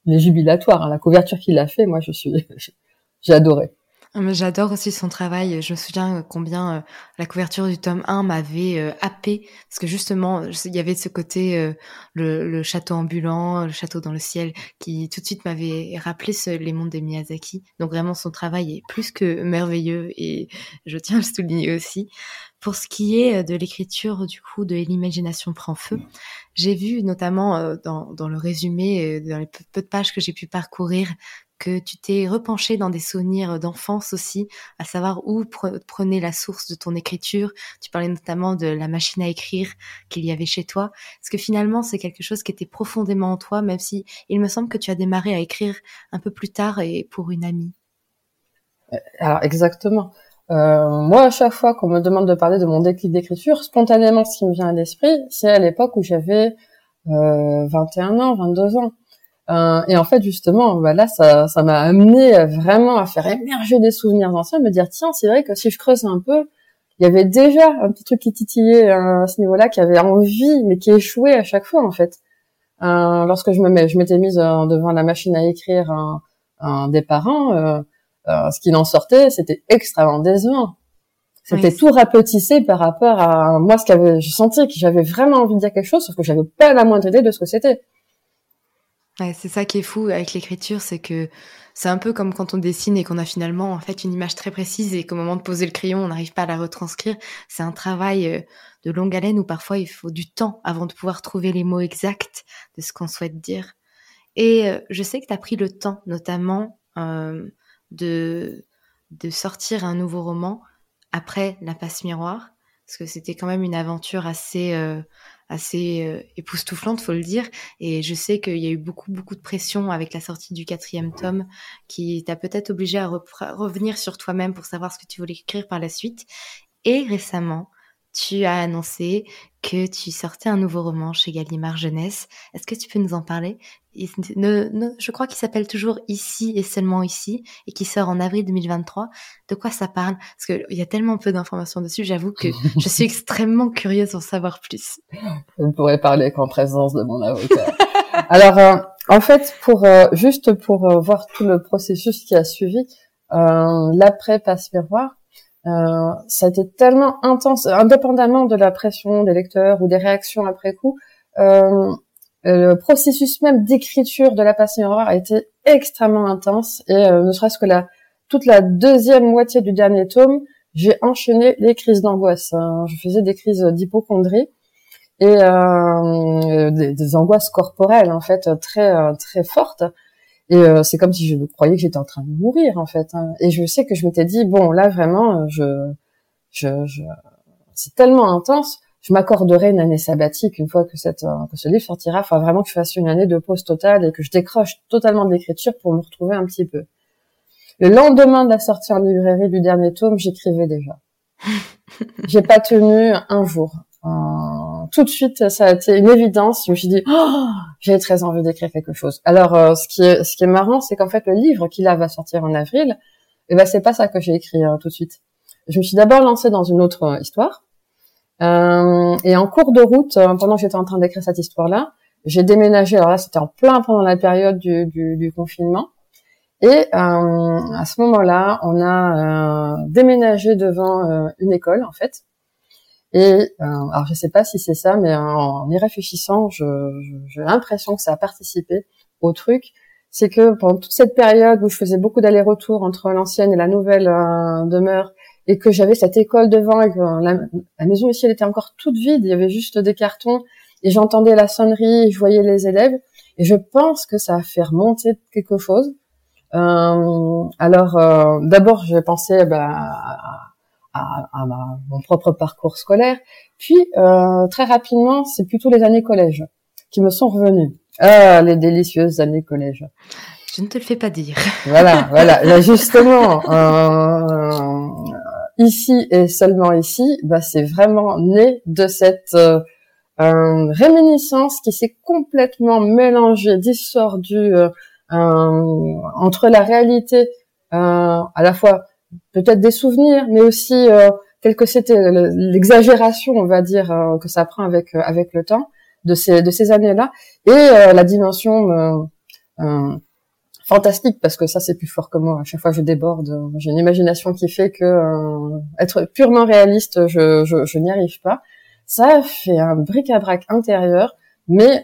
les, jubilatoires. Hein. La couverture qu'il a fait, moi, je suis, j'ai adoré. Ah, j'adore aussi son travail. Je me souviens combien euh, la couverture du tome 1 m'avait euh, happé parce que justement, il y avait ce côté euh, le, château ambulant, le château dans le ciel, qui tout de suite m'avait rappelé les mondes des Miyazaki. Donc vraiment, son travail est plus que merveilleux et je tiens à le souligner aussi. Pour ce qui est de l'écriture du coup de l'imagination prend feu, j'ai vu notamment dans, le résumé, dans les peu de pages que j'ai pu parcourir, que tu t'es repenché dans des souvenirs d'enfance aussi, à savoir où prenait la source de ton écriture. Tu parlais notamment de la machine à écrire qu'il y avait chez toi. Est-ce que finalement c'est quelque chose qui était profondément en toi, même si il me semble que tu as démarré à écrire un peu plus tard et pour une amie? Euh, Alors exactement. Euh, moi, à chaque fois qu'on me demande de parler de mon déclic d'écriture, spontanément, ce qui me vient à l'esprit, c'est à l'époque où j'avais euh, 21 ans, 22 ans. Euh, et en fait, justement, bah là, ça, ça m'a amené vraiment à faire émerger des souvenirs anciens, me dire tiens, c'est vrai que si je creuse un peu, il y avait déjà un petit truc qui titillait à ce niveau-là, qui avait envie, mais qui échouait à chaque fois en fait. Euh, lorsque je me mets, je m'étais mise euh, devant la machine à écrire un, un des parents, euh, ce qu'il en sortait, c'était extrêmement décevant. C'était tout rapetissé par rapport à moi, ce qu'avait, je sentais que j'avais vraiment envie de dire quelque chose, sauf que j'avais pas la moindre idée de ce que c'était. C'est ça qui est fou avec l'écriture, c'est que c'est un peu comme quand on dessine et qu'on a finalement en fait une image très précise et qu'au moment de poser le crayon, on n'arrive pas à la retranscrire. C'est un travail euh, de longue haleine où parfois il faut du temps avant de pouvoir trouver les mots exacts de ce qu'on souhaite dire. Et euh, je sais que tu as pris le temps notamment euh, de, de sortir un nouveau roman après La passe miroir, parce que c'était quand même une aventure assez assez euh, époustouflante, faut le dire. Et je sais qu'il y a eu beaucoup, beaucoup de pression avec la sortie du quatrième tome qui t'a peut-être obligé à revenir sur toi-même pour savoir ce que tu voulais écrire par la suite. Et récemment, tu as annoncé que tu sortais un nouveau roman chez Gallimard Jeunesse. Est-ce que tu peux nous en parler? Je crois qu'il s'appelle toujours Ici et seulement ici et qui sort en avril 2023. De quoi ça parle? Parce qu'il y a tellement peu d'informations dessus, j'avoue que je suis extrêmement curieuse d'en savoir plus. Je ne pourrais parler qu'en présence de mon avocat. Alors, euh, en fait, pour euh, juste pour euh, voir tout le processus qui a suivi, l'après passe miroir, euh, ça a été tellement intense, indépendamment de la pression des lecteurs ou des réactions après coup. Euh, le processus même d'écriture de la passion horreur a été extrêmement intense et euh, ne serait-ce que la toute la deuxième moitié du dernier tome, j'ai enchaîné les crises d'angoisse. Hein. Je faisais des crises d'hypochondrie et euh, des, des, angoisses corporelles en fait très très fortes et euh, c'est comme si je croyais que j'étais en train de mourir en fait. Hein. Et je sais que je m'étais dit bon là vraiment, je, je, je... c'est tellement intense. Je m'accorderai une année sabbatique une fois que cette euh, que ce livre sortira. Il faut vraiment que je fasse une année de pause totale et que je décroche totalement de l'écriture pour me retrouver un petit peu. Le lendemain de la sortie en librairie du dernier tome, j'écrivais déjà. J'ai pas tenu un jour tout de suite, ça a été une évidence. Je me suis dit, oh, j'ai très envie d'écrire quelque chose. Alors, euh, ce qui est, ce qui est marrant, c'est qu'en fait, le livre qui là va sortir en avril, eh ben, c'est pas ça que j'ai écrit euh, tout de suite. Je me suis d'abord lancée dans une autre euh, histoire. et en cours de route, pendant que j'étais en train d'écrire cette histoire-là, j'ai déménagé. Alors là, c'était en plein pendant la période du, du, du confinement. Et à ce moment-là, on a déménagé devant une école, en fait. Et euh, alors je sais pas si c'est ça, mais en, y réfléchissant, j'ai l'impression que ça a participé au truc. C'est que pendant toute cette période où je faisais beaucoup d'allers-retours entre l'ancienne et la nouvelle euh, demeure, et que j'avais cette école devant, et que la, maison ici elle était encore toute vide, il y avait juste des cartons, et j'entendais la sonnerie, et je voyais les élèves, et je pense que ça a fait remonter quelque chose. Euh, alors euh, d'abord j'ai pensé bah, à, à mon propre parcours scolaire. Puis euh, très rapidement, c'est plutôt les années collège qui me sont revenues. Ah, les délicieuses années collège. Je ne te le fais pas dire. Voilà, voilà. justement, euh, ici et seulement ici, bah, c'est vraiment né de cette euh, réminiscence qui s'est complètement mélangée, distordue euh, entre la réalité à la fois peut-être des souvenirs, mais aussi euh, tel que c'était l'exagération, on va dire, euh, que ça prend avec euh, avec le temps de ces de ces années-là, et la dimension fantastique parce que ça c'est plus fort que moi. À chaque fois je déborde, j'ai une imagination qui fait que être purement réaliste, je je, je n'y arrive pas. Ça fait un bric-à-brac intérieur, mais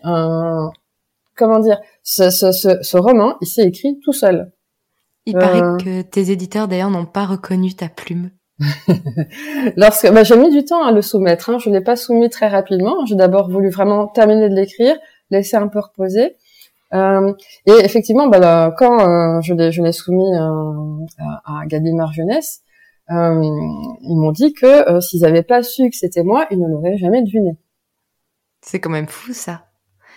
comment dire, ce, ce, ce, ce roman, il s'est écrit tout seul. Il paraît euh. que tes éditeurs d'ailleurs n'ont pas reconnu ta plume. Lorsque bah, j'ai mis du temps à le soumettre, hein. je l'ai pas soumis très rapidement. J'ai d'abord voulu vraiment terminer de l'écrire, laisser un peu reposer. Euh, et effectivement, bah, quand euh, je l'ai je l'ai soumis à, à Gallimard Jeunesse, ils m'ont dit que s'ils n'avaient pas su que c'était moi, ils ne l'auraient jamais deviné. C'est quand même fou ça.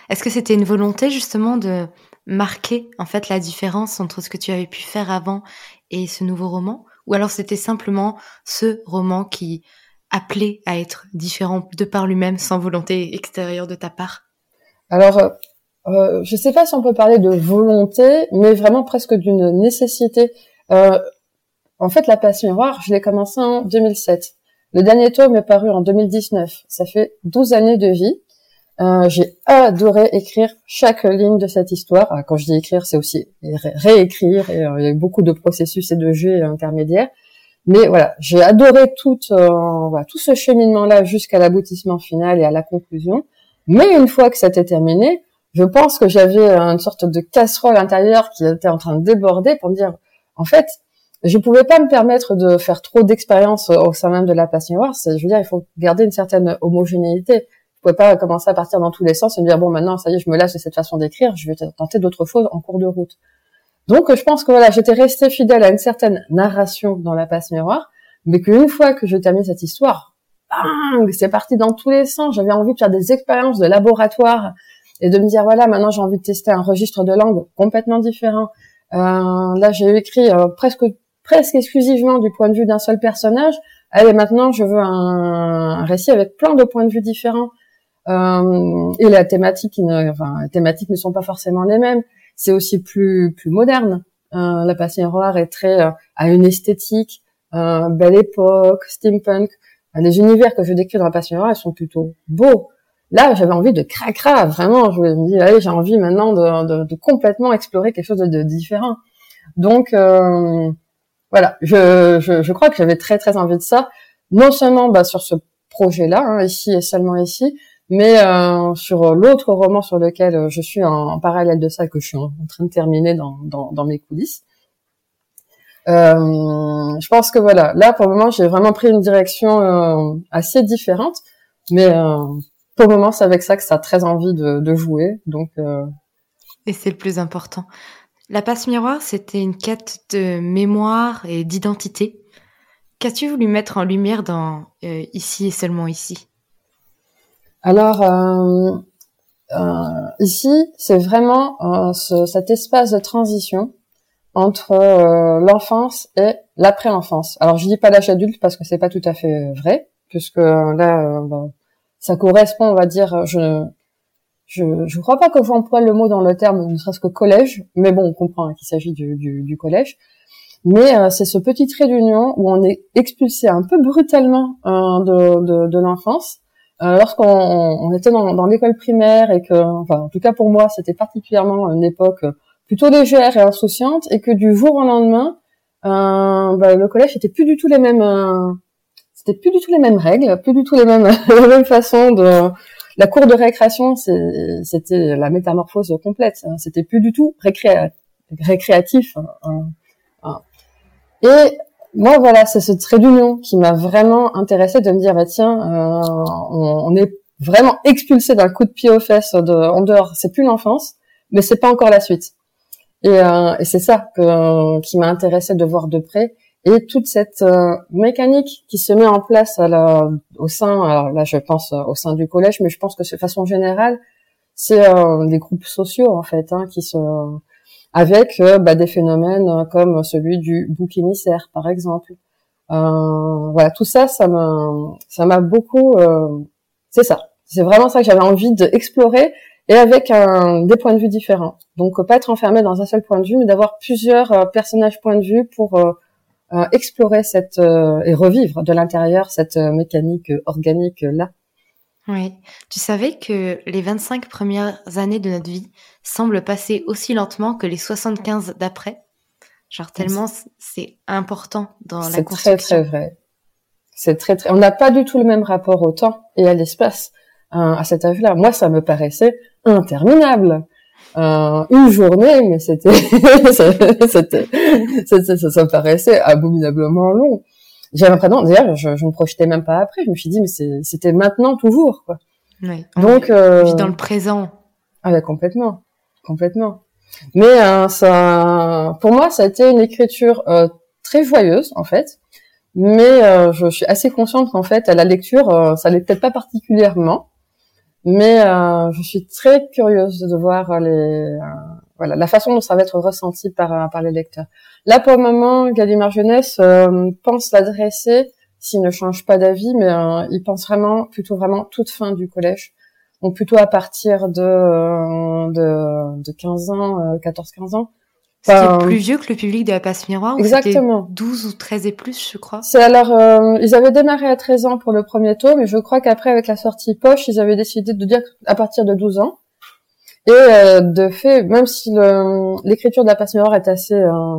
Est-ce que c'était une volonté justement de marquer en fait la différence entre ce que tu avais pu faire avant et ce nouveau roman? Ou alors c'était simplement ce roman qui appelait à être différent de par lui-même sans volonté extérieure de ta part? Alors, euh, euh je ne sais pas si on peut parler de volonté, mais vraiment presque d'une nécessité. Euh, en fait, La Passion Miroir, je l'ai commencé en 2007. Le dernier tome est paru en 2019. Ça fait 12 années de vie. Euh, j'ai adoré écrire chaque ligne de cette histoire. Ah, quand je dis écrire, c'est aussi réécrire. Et, euh, il y a eu beaucoup de processus et de jeux intermédiaires. Mais voilà, j'ai adoré tout, euh, tout ce cheminement-là jusqu'à l'aboutissement final et à la conclusion. Mais une fois que c'était terminé, je pense que j'avais une sorte de casserole intérieure qui était en train de déborder pour me dire, en fait, je pouvais pas me permettre de faire trop d'expériences au sein même de la passion noire. Je veux dire, il faut garder une certaine homogénéité. Pouvais pas commencer à partir dans tous les sens et me dire bon maintenant ça y est, je me lasse de cette façon d'écrire, je vais tenter d'autres choses en cours de route. Donc je pense que voilà, j'étais restée fidèle à une certaine narration dans la passe miroir, mais qu'une fois que je termine cette histoire, bang, c'est parti dans tous les sens. J'avais envie de faire des expériences de laboratoire et de me dire voilà maintenant j'ai envie de tester un registre de langue complètement différent. Euh, là j'ai écrit euh, presque presque exclusivement du point de vue d'un seul personnage. Allez maintenant je veux un, récit avec plein de points de vue différents. Euh, et la thématique, ne, enfin, les thématiques ne sont pas forcément les mêmes. C'est aussi plus plus moderne. Euh, la passion noire est très euh, à une esthétique, euh, belle époque, steampunk. Les univers que je décris dans la passion noire, sont plutôt beaux. Là, j'avais envie de cracra, vraiment. Je me dis, allez, j'ai envie maintenant de, de, de, complètement explorer quelque chose de, de différent. Donc, euh, voilà, je, je, je, crois que j'avais très très envie de ça. Non seulement bah, sur ce projet-là, hein, ici et seulement ici, mais euh, sur l'autre roman sur lequel euh, je suis en, parallèle de ça, que je suis en, train de terminer dans, dans, dans mes coulisses. Euh, je pense que voilà, là pour le moment j'ai vraiment pris une direction euh, assez différente, mais euh, pour le moment c'est avec ça que ça a très envie de, de jouer, donc. Euh, et c'est le plus important. La passe miroir, c'était une quête de mémoire et d'identité. Qu'as-tu voulu mettre en lumière dans ici et seulement ici? Alors euh, euh, ici, c'est vraiment euh, ce, cet espace de transition entre l'enfance et l'après-enfance. Alors je dis pas l'âge adulte parce que c'est pas tout à fait vrai, puisque là, ça correspond, on va dire, je je je crois pas que j'emploie le mot dans le terme, ne serait-ce que collège, mais bon, on comprend hein, qu'il s'agit du, du, du, collège. Mais c'est ce petit trait d'union où on est expulsé un peu brutalement de, de, de l'enfance euh, lorsqu'on on était dans, dans l'école primaire et que, enfin, en tout cas pour moi, c'était particulièrement une époque plutôt légère et insouciante, et que du jour au lendemain, euh, bah, le collège était plus du tout les mêmes, euh, c'était plus du tout les mêmes règles, plus du tout les mêmes, les mêmes façons de. La cour de récréation, c'était la métamorphose complète. Hein. C'était plus du tout récréatif. Hein, hein. Et moi, voilà, c'est ce trait d'union qui m'a vraiment intéressé de me dire, bah tiens, euh, on, est vraiment expulsé d'un coup de pied aux fesses de, en dehors. C'est plus l'enfance, mais c'est pas encore la suite. Et, euh, et c'est ça que, qui m'a intéressé de voir de près. Et toute cette euh, mécanique qui se met en place à la, au sein, alors là je pense au sein du collège, mais je pense que de façon générale, c'est des groupes sociaux en fait hein, qui se avec euh, bah, des phénomènes euh, comme celui du bouc émissaire, par exemple. Euh, voilà, tout ça, ça m'a, beaucoup. c'est ça. C'est vraiment ça que j'avais envie d'explorer et avec des points de vue différents. Donc pas être enfermé dans un seul point de vue, mais d'avoir plusieurs personnages points de vue pour explorer cette et revivre de l'intérieur cette mécanique organique là. Oui. Tu savais que les 25 premières années de notre vie semblent passer aussi lentement que les 75 d'après? Genre tellement c'est important dans la construction. C'est très très vrai. C'est très très. On n'a pas du tout le même rapport au temps et à l'espace hein, à cet âge-là. Moi, ça me paraissait interminable. Euh, une journée, mais c'était, c'était, ça, ça, ça, paraissait abominablement long. J'avais l'impression, d'ailleurs, je, je me projetais même pas après. Je me suis dit, mais c'était maintenant toujours, quoi. Oui. Donc, euh... dans le présent. Ah, bah, complètement, complètement. Mais euh, ça, pour moi, ça a été une écriture euh, très joyeuse, en fait. Mais euh, je, suis assez consciente qu'en fait, à la lecture, euh, ça l'est peut-être pas particulièrement. Mais je suis très curieuse de voir les, voilà, la façon dont ça va être ressenti par, par les lecteurs. Là, pour le moment, Gallimard Jeunesse euh, pense l'adresser, s'il ne change pas d'avis, mais euh, il pense vraiment, plutôt vraiment toute fin du collège. Donc plutôt à partir de, euh, de, de 15 ans, 14-15 ans. C'était plus vieux que le public de la passe miroir Exactement. 12 ou 13 et plus, je crois. C'est alors, euh, ils avaient démarré à 13 ans pour le premier tome, mais je crois qu'après, avec la sortie poche, ils avaient décidé de dire à partir de 12 ans. Et euh, de fait, même si l'écriture de la passe miroir est assez euh,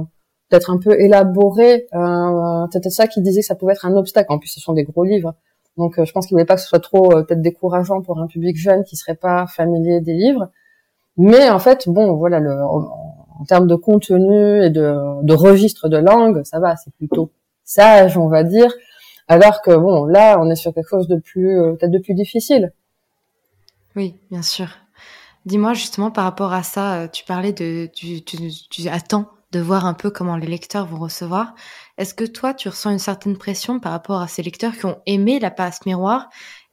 peut-être un peu élaborée, euh, c'était ça qui disait que ça pouvait être un obstacle. En plus, ce sont des gros livres, donc euh, je pense qu'il voulait pas que ce soit trop peut-être décourageant pour un public jeune qui serait pas familier des livres. Mais en fait, bon, voilà, le, en termes de contenu et de, de registre de langue, ça va, c'est plutôt sage, on va dire. Alors que bon, là, on est sur quelque chose de plus, euh, peut-être de plus difficile. Oui, bien sûr. Dis-moi justement par rapport à ça, euh, tu parlais de, tu, tu, tu, attends de voir un peu comment les lecteurs vont recevoir. Est-ce que toi, tu ressens une certaine pression par rapport à ces lecteurs qui ont aimé la passe miroir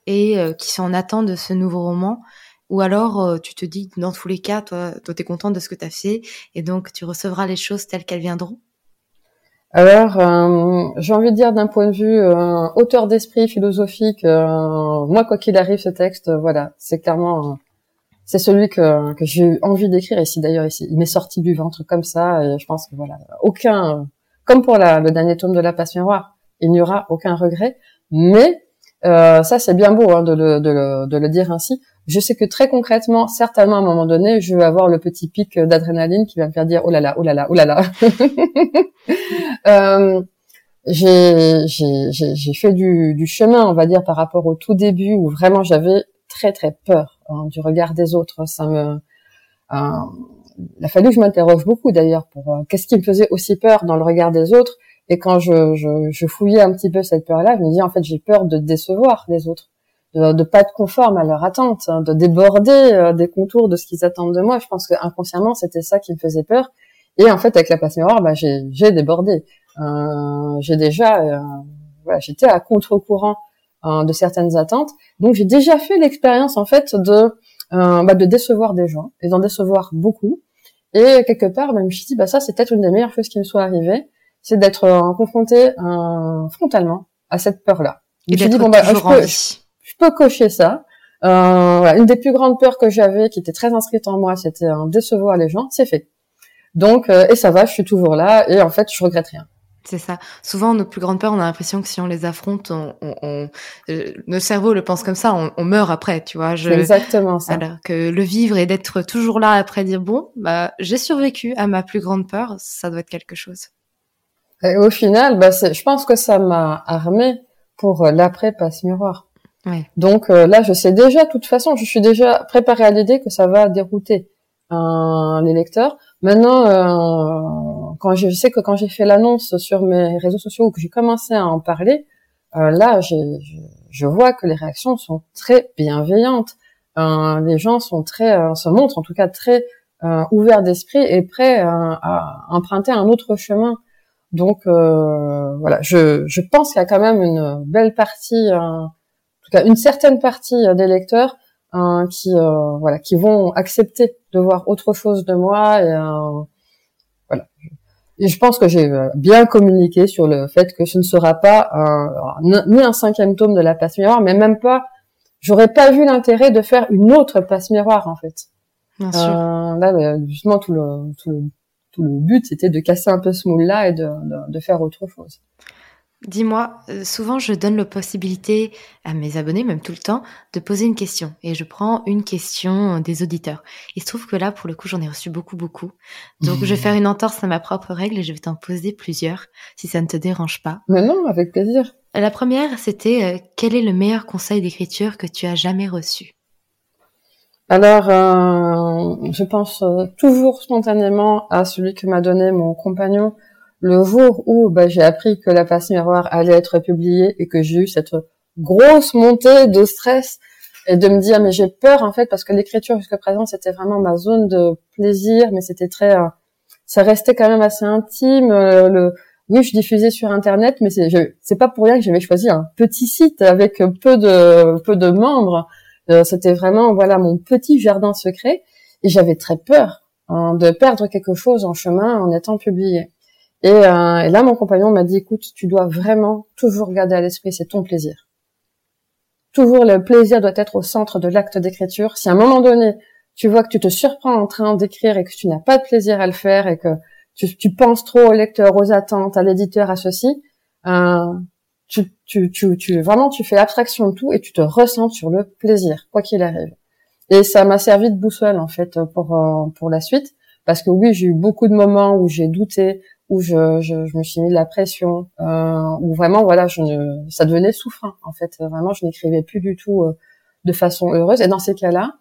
et euh, qui sont en attente de ce nouveau roman? Ou alors, euh, tu te dis, dans tous les cas, toi, toi, t'es content de ce que tu as fait, et donc tu recevras les choses telles qu'elles viendront? Alors, j'ai envie de dire d'un point de vue auteur d'esprit philosophique, moi, quoi qu'il arrive, ce texte, voilà, c'est clairement, c'est celui que, j'ai eu envie d'écrire. ici d'ailleurs, ici, il m'est sorti du ventre comme ça, et je pense que voilà, aucun, comme pour le dernier tome de La Passe Miroir, il n'y aura aucun regret. Mais ça, c'est bien beau hein, de, le, dire ainsi je sais que très concrètement, certainement à un moment donné, je vais avoir le petit pic d'adrénaline qui va me faire dire oh là là, oh là là, oh là là. euh, j'ai fait du, chemin, on va dire, par rapport au tout début où vraiment j'avais très très peur hein, du regard des autres. Ça me, euh, il a fallu que je m'interroge beaucoup d'ailleurs pour euh, qu'est-ce qui me faisait aussi peur dans le regard des autres. Et quand je, je, je fouillais un petit peu cette peur-là, je me disais en fait j'ai peur de décevoir les autres de, de pas être conforme à leur attente, hein, de déborder euh, des contours de ce qu'ils attendent de moi. Je pense que inconsciemment c'était ça qui me faisait peur. Et en fait, avec la passe miroir, bah, j'ai, j'ai débordé. Euh, j'ai déjà, euh, voilà, j'étais à contre-courant euh, de certaines attentes. Donc j'ai déjà fait l'expérience en fait de bah, de décevoir des gens et d'en décevoir beaucoup. Et quelque part, même je me suis dit, bah ça c'est peut-être une des meilleures choses qui me soit arrivée, c'est d'être confronté frontalement à cette peur-là. Et, d'être dit, bon, bah, je peux, je peux cocher ça. Euh, une des plus grandes peurs que j'avais, qui était très inscrite en moi, c'était un décevoir les gens. C'est fait. Donc, euh, et ça va, je suis toujours là, et en fait, je regrette rien. C'est ça. Souvent, nos plus grandes peurs, on a l'impression que si on les affronte, on, on, euh, nos cerveaux le pensent comme ça, on, on meurt après, tu vois. Je, exactement ça. Alors que le vivre et d'être toujours là après dire bon, bah j'ai survécu à ma plus grande peur, ça doit être quelque chose. Et au final, bah, je pense que ça m'a armé pour l'après passe miroir. Donc euh, là, je sais déjà, de toute façon, je suis déjà préparée à l'idée que ça va dérouter un, les lecteurs. Maintenant, euh, quand je, sais que quand j'ai fait l'annonce sur mes réseaux sociaux ou que j'ai commencé à en parler, euh, là, je, je, vois que les réactions sont très bienveillantes. les gens sont très, se montrent en tout cas très ouverts d'esprit et prêts à emprunter un autre chemin. Donc voilà, je, je pense qu'il y a quand même une belle partie une certaine partie euh, des lecteurs qui euh, voilà qui vont accepter de voir autre chose de moi et euh, voilà et je pense que j'ai bien communiqué sur le fait que ce ne sera pas ni un cinquième tome de la passe miroir mais même pas j'aurais pas vu l'intérêt de faire une autre passe miroir en fait Bien sûr. là justement tout le, tout le tout le but c'était de casser un peu ce moule là et de, de, de faire autre chose Dis-moi, euh, souvent je donne la possibilité à mes abonnés, même tout le temps, de poser une question. Et je prends une question des auditeurs. Il se trouve que là, pour le coup, j'en ai reçu beaucoup, beaucoup. Donc je vais faire une entorse à ma propre règle et je vais t'en poser plusieurs, si ça ne te dérange pas. Mais non, avec plaisir. La première, c'était euh, quel est le meilleur conseil d'écriture que tu as jamais reçu? Alors, euh, je pense toujours spontanément à celui que m'a donné mon compagnon le jour où bah, j'ai appris que la passe miroir allait être publiée et que j'ai eu cette grosse montée de stress et de me dire mais j'ai peur en fait parce que l'écriture jusqu'à présent c'était vraiment ma zone de plaisir mais c'était très euh, ça restait quand même assez intime euh, le oui je diffusais sur internet mais c'est c'est pas pour rien que j'avais choisi un petit site avec peu de peu de membres. Euh, c'était vraiment voilà mon petit jardin secret et j'avais très peur hein, de perdre quelque chose en chemin en étant publié euh, et, là, mon compagnon m'a dit, écoute, tu dois vraiment toujours garder à l'esprit, c'est ton plaisir. Toujours le plaisir doit être au centre de l'acte d'écriture. Si à un moment donné, tu vois que tu te surprends en train d'écrire et que tu n'as pas de plaisir à le faire et que tu, tu penses trop au lecteur, aux attentes, à l'éditeur, à ceci. Euh, tu, tu, tu, tu, vraiment, tu fais abstraction de tout et tu te ressens sur le plaisir, quoi qu'il arrive. Et ça m'a servi de boussole en fait pour euh, pour la suite, parce que oui, j'ai eu beaucoup de moments où j'ai douté, où je, je, je, me suis mis de la pression, euh, où vraiment voilà, je ne, ça devenait souffrant en fait. Vraiment, je n'écrivais plus du tout euh, de façon heureuse. Et dans ces cas-là,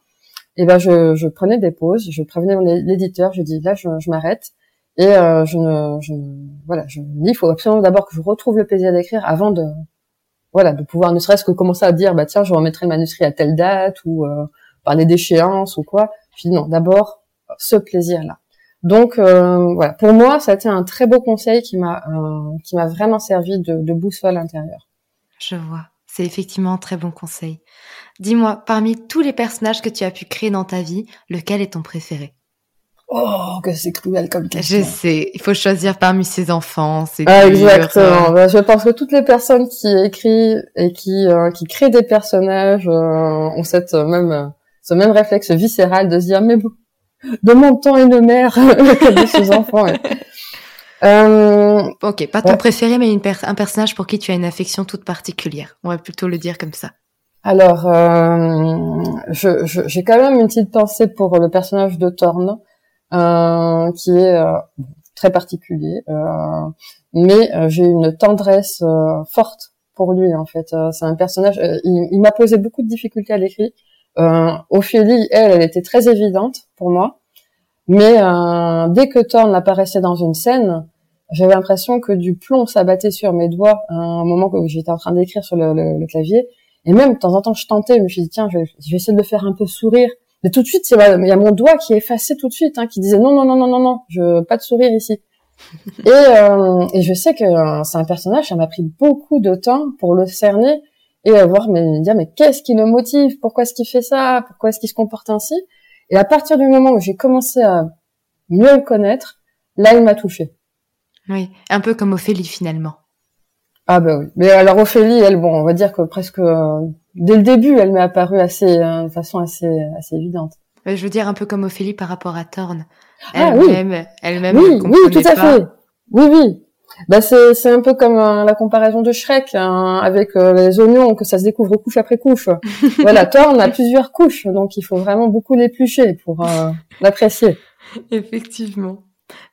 eh ben je, je prenais des pauses, je prévenais l'éditeur, je dis là, je, je m'arrête et euh, je ne, je voilà, je dis il faut absolument d'abord que je retrouve le plaisir d'écrire avant de voilà de pouvoir ne serait-ce que commencer à dire bah tiens je remettrai le manuscrit à telle date ou euh, parler d'échéance ou quoi. Je non, d'abord ce plaisir là. Donc euh, voilà, pour moi, ça a été un très beau conseil qui m'a euh, qui m'a vraiment servi de, de boussole intérieure. Je vois, c'est effectivement un très bon conseil. Dis-moi, parmi tous les personnages que tu as pu créer dans ta vie, lequel est ton préféré? Oh, que c'est cruel comme question. Je sais, il faut choisir parmi ses enfants. C'est ah, exactement. Bah, je pense que toutes les personnes qui écrivent et qui euh, qui créent des personnages euh, ont cette même ce même réflexe viscéral de se dire mais bon, de mon temps et de mère de ses enfants. Euh, ok, pas ton préféré, mais une un personnage pour qui tu as une affection toute particulière. On va plutôt le dire comme ça. Alors, euh, j'ai je, quand même une petite pensée pour le personnage de Thorne, euh, qui est très particulier, mais j'ai une tendresse forte pour lui en fait. C'est un personnage. il, il m'a posé beaucoup de difficultés à l'écrit euh, Ophélie, elle, elle était très évidente pour moi. Mais euh, dès que Thorne apparaissait dans une scène, j'avais l'impression que du plomb s'abattait sur mes doigts à un moment où j'étais en train d'écrire sur le, clavier. Et même, de temps en temps, je tentais, je me suis dit, tiens, je vais, essayer de le faire un peu sourire. Mais tout de suite, il y a mon doigt qui effaçait tout de suite, hein, qui disait non, non, non, non, non, non, je pas de sourire ici. et, euh, et je sais que c'est un personnage, ça m'a pris beaucoup de temps pour le cerner et à voir mais dire mais qu'est-ce qui le motive? Pourquoi est-ce qu'il fait ça? Pourquoi est-ce qu'il se comporte ainsi? Et à partir du moment où j'ai commencé à mieux le connaître là il m'a touché. Oui un peu comme Ophélie finalement. Ah bah oui. Mais alors Ophélie elle bon on va dire que presque euh, dès le début elle m'est apparue assez euh, de façon assez assez évidente. Je veux dire un peu comme Ophélie par rapport à Thorne. Ah elle-même elle-même oui oui tout à fait. oui oui bah c'est c'est un peu comme euh, la comparaison de Shrek hein, avec euh, les oignons que ça se découvre couche après couche. voilà, Thor on a plusieurs couches, donc il faut vraiment beaucoup l'éplucher pour euh, l'apprécier. Effectivement.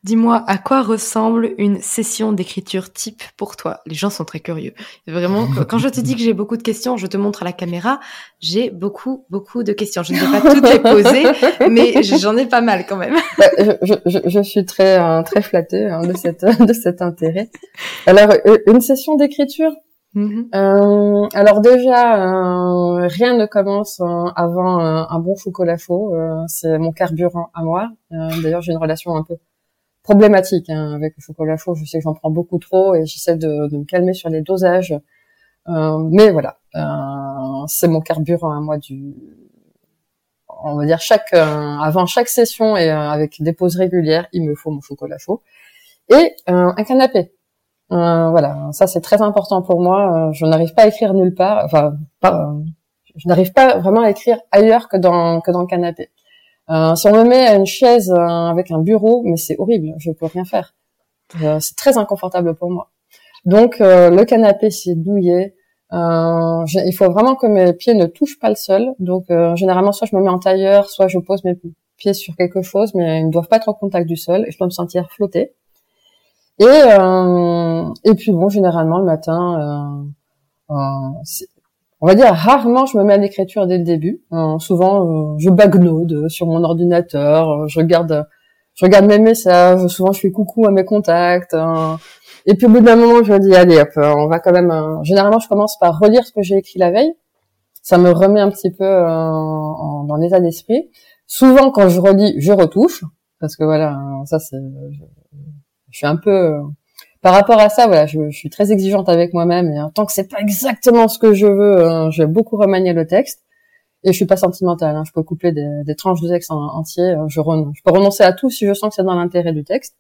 Dis-moi, à quoi ressemble une session d'écriture type pour toi? Les gens sont très curieux. Vraiment, quand je te dis que j'ai beaucoup de questions, je te montre à la caméra, j'ai beaucoup, beaucoup de questions. Je ne vais pas toutes les poser, mais j'en ai pas mal quand même. Bah, je, je, je, suis très, euh, très flattée hein, de, cette, de cet intérêt. Alors, euh, une session d'écriture? Mm-hmm. euh, alors déjà, euh, rien ne commence avant un bon chocolat chaud. c'est mon carburant à moi. D'ailleurs, j'ai une relation un peu problématique hein, avec le chocolat chaud. Je sais que j'en prends beaucoup trop et j'essaie de, de, me calmer sur les dosages. Euh, mais voilà, euh, c'est mon carburant à moi du. On va dire chaque euh, avant chaque session et euh, avec des pauses régulières, il me faut mon chocolat chaud et euh, un canapé. voilà, ça c'est très important pour moi. Je n'arrive pas à écrire nulle part. Enfin, pas, je n'arrive pas vraiment à écrire ailleurs que dans que dans le canapé. Euh, si on me met à une chaise euh, avec un bureau, mais c'est horrible, je peux rien faire. Euh, c'est très inconfortable pour moi. Donc le canapé c'est douillet. il faut vraiment que mes pieds ne touchent pas le sol. Donc généralement soit je me mets en tailleur, soit je pose mes pieds sur quelque chose, mais ils ne doivent pas être en contact du sol et je dois me sentir flotter. Et et puis bon, généralement le matin, on va dire rarement je me mets à l'écriture dès le début. Euh, souvent euh, je bagnode sur mon ordinateur, euh, je regarde je regarde mes messages, souvent je fais coucou à mes contacts. et puis au bout d'un moment je me dis allez hop, on va quand même généralement je commence par relire ce que j'ai écrit la veille. Ça me remet un petit peu dans l'état d'esprit. Souvent quand je relis, je retouche parce que voilà, ça c'est je suis un peu par rapport à ça, voilà, je, suis très exigeante avec moi-même et tant que c'est pas exactement ce que je veux, hein, je vais beaucoup remanier le texte. Et je suis pas sentimentale, hein, je peux couper des, tranches de texte en, entier, euh, je, peux renoncer à tout si je sens que c'est dans l'intérêt du texte.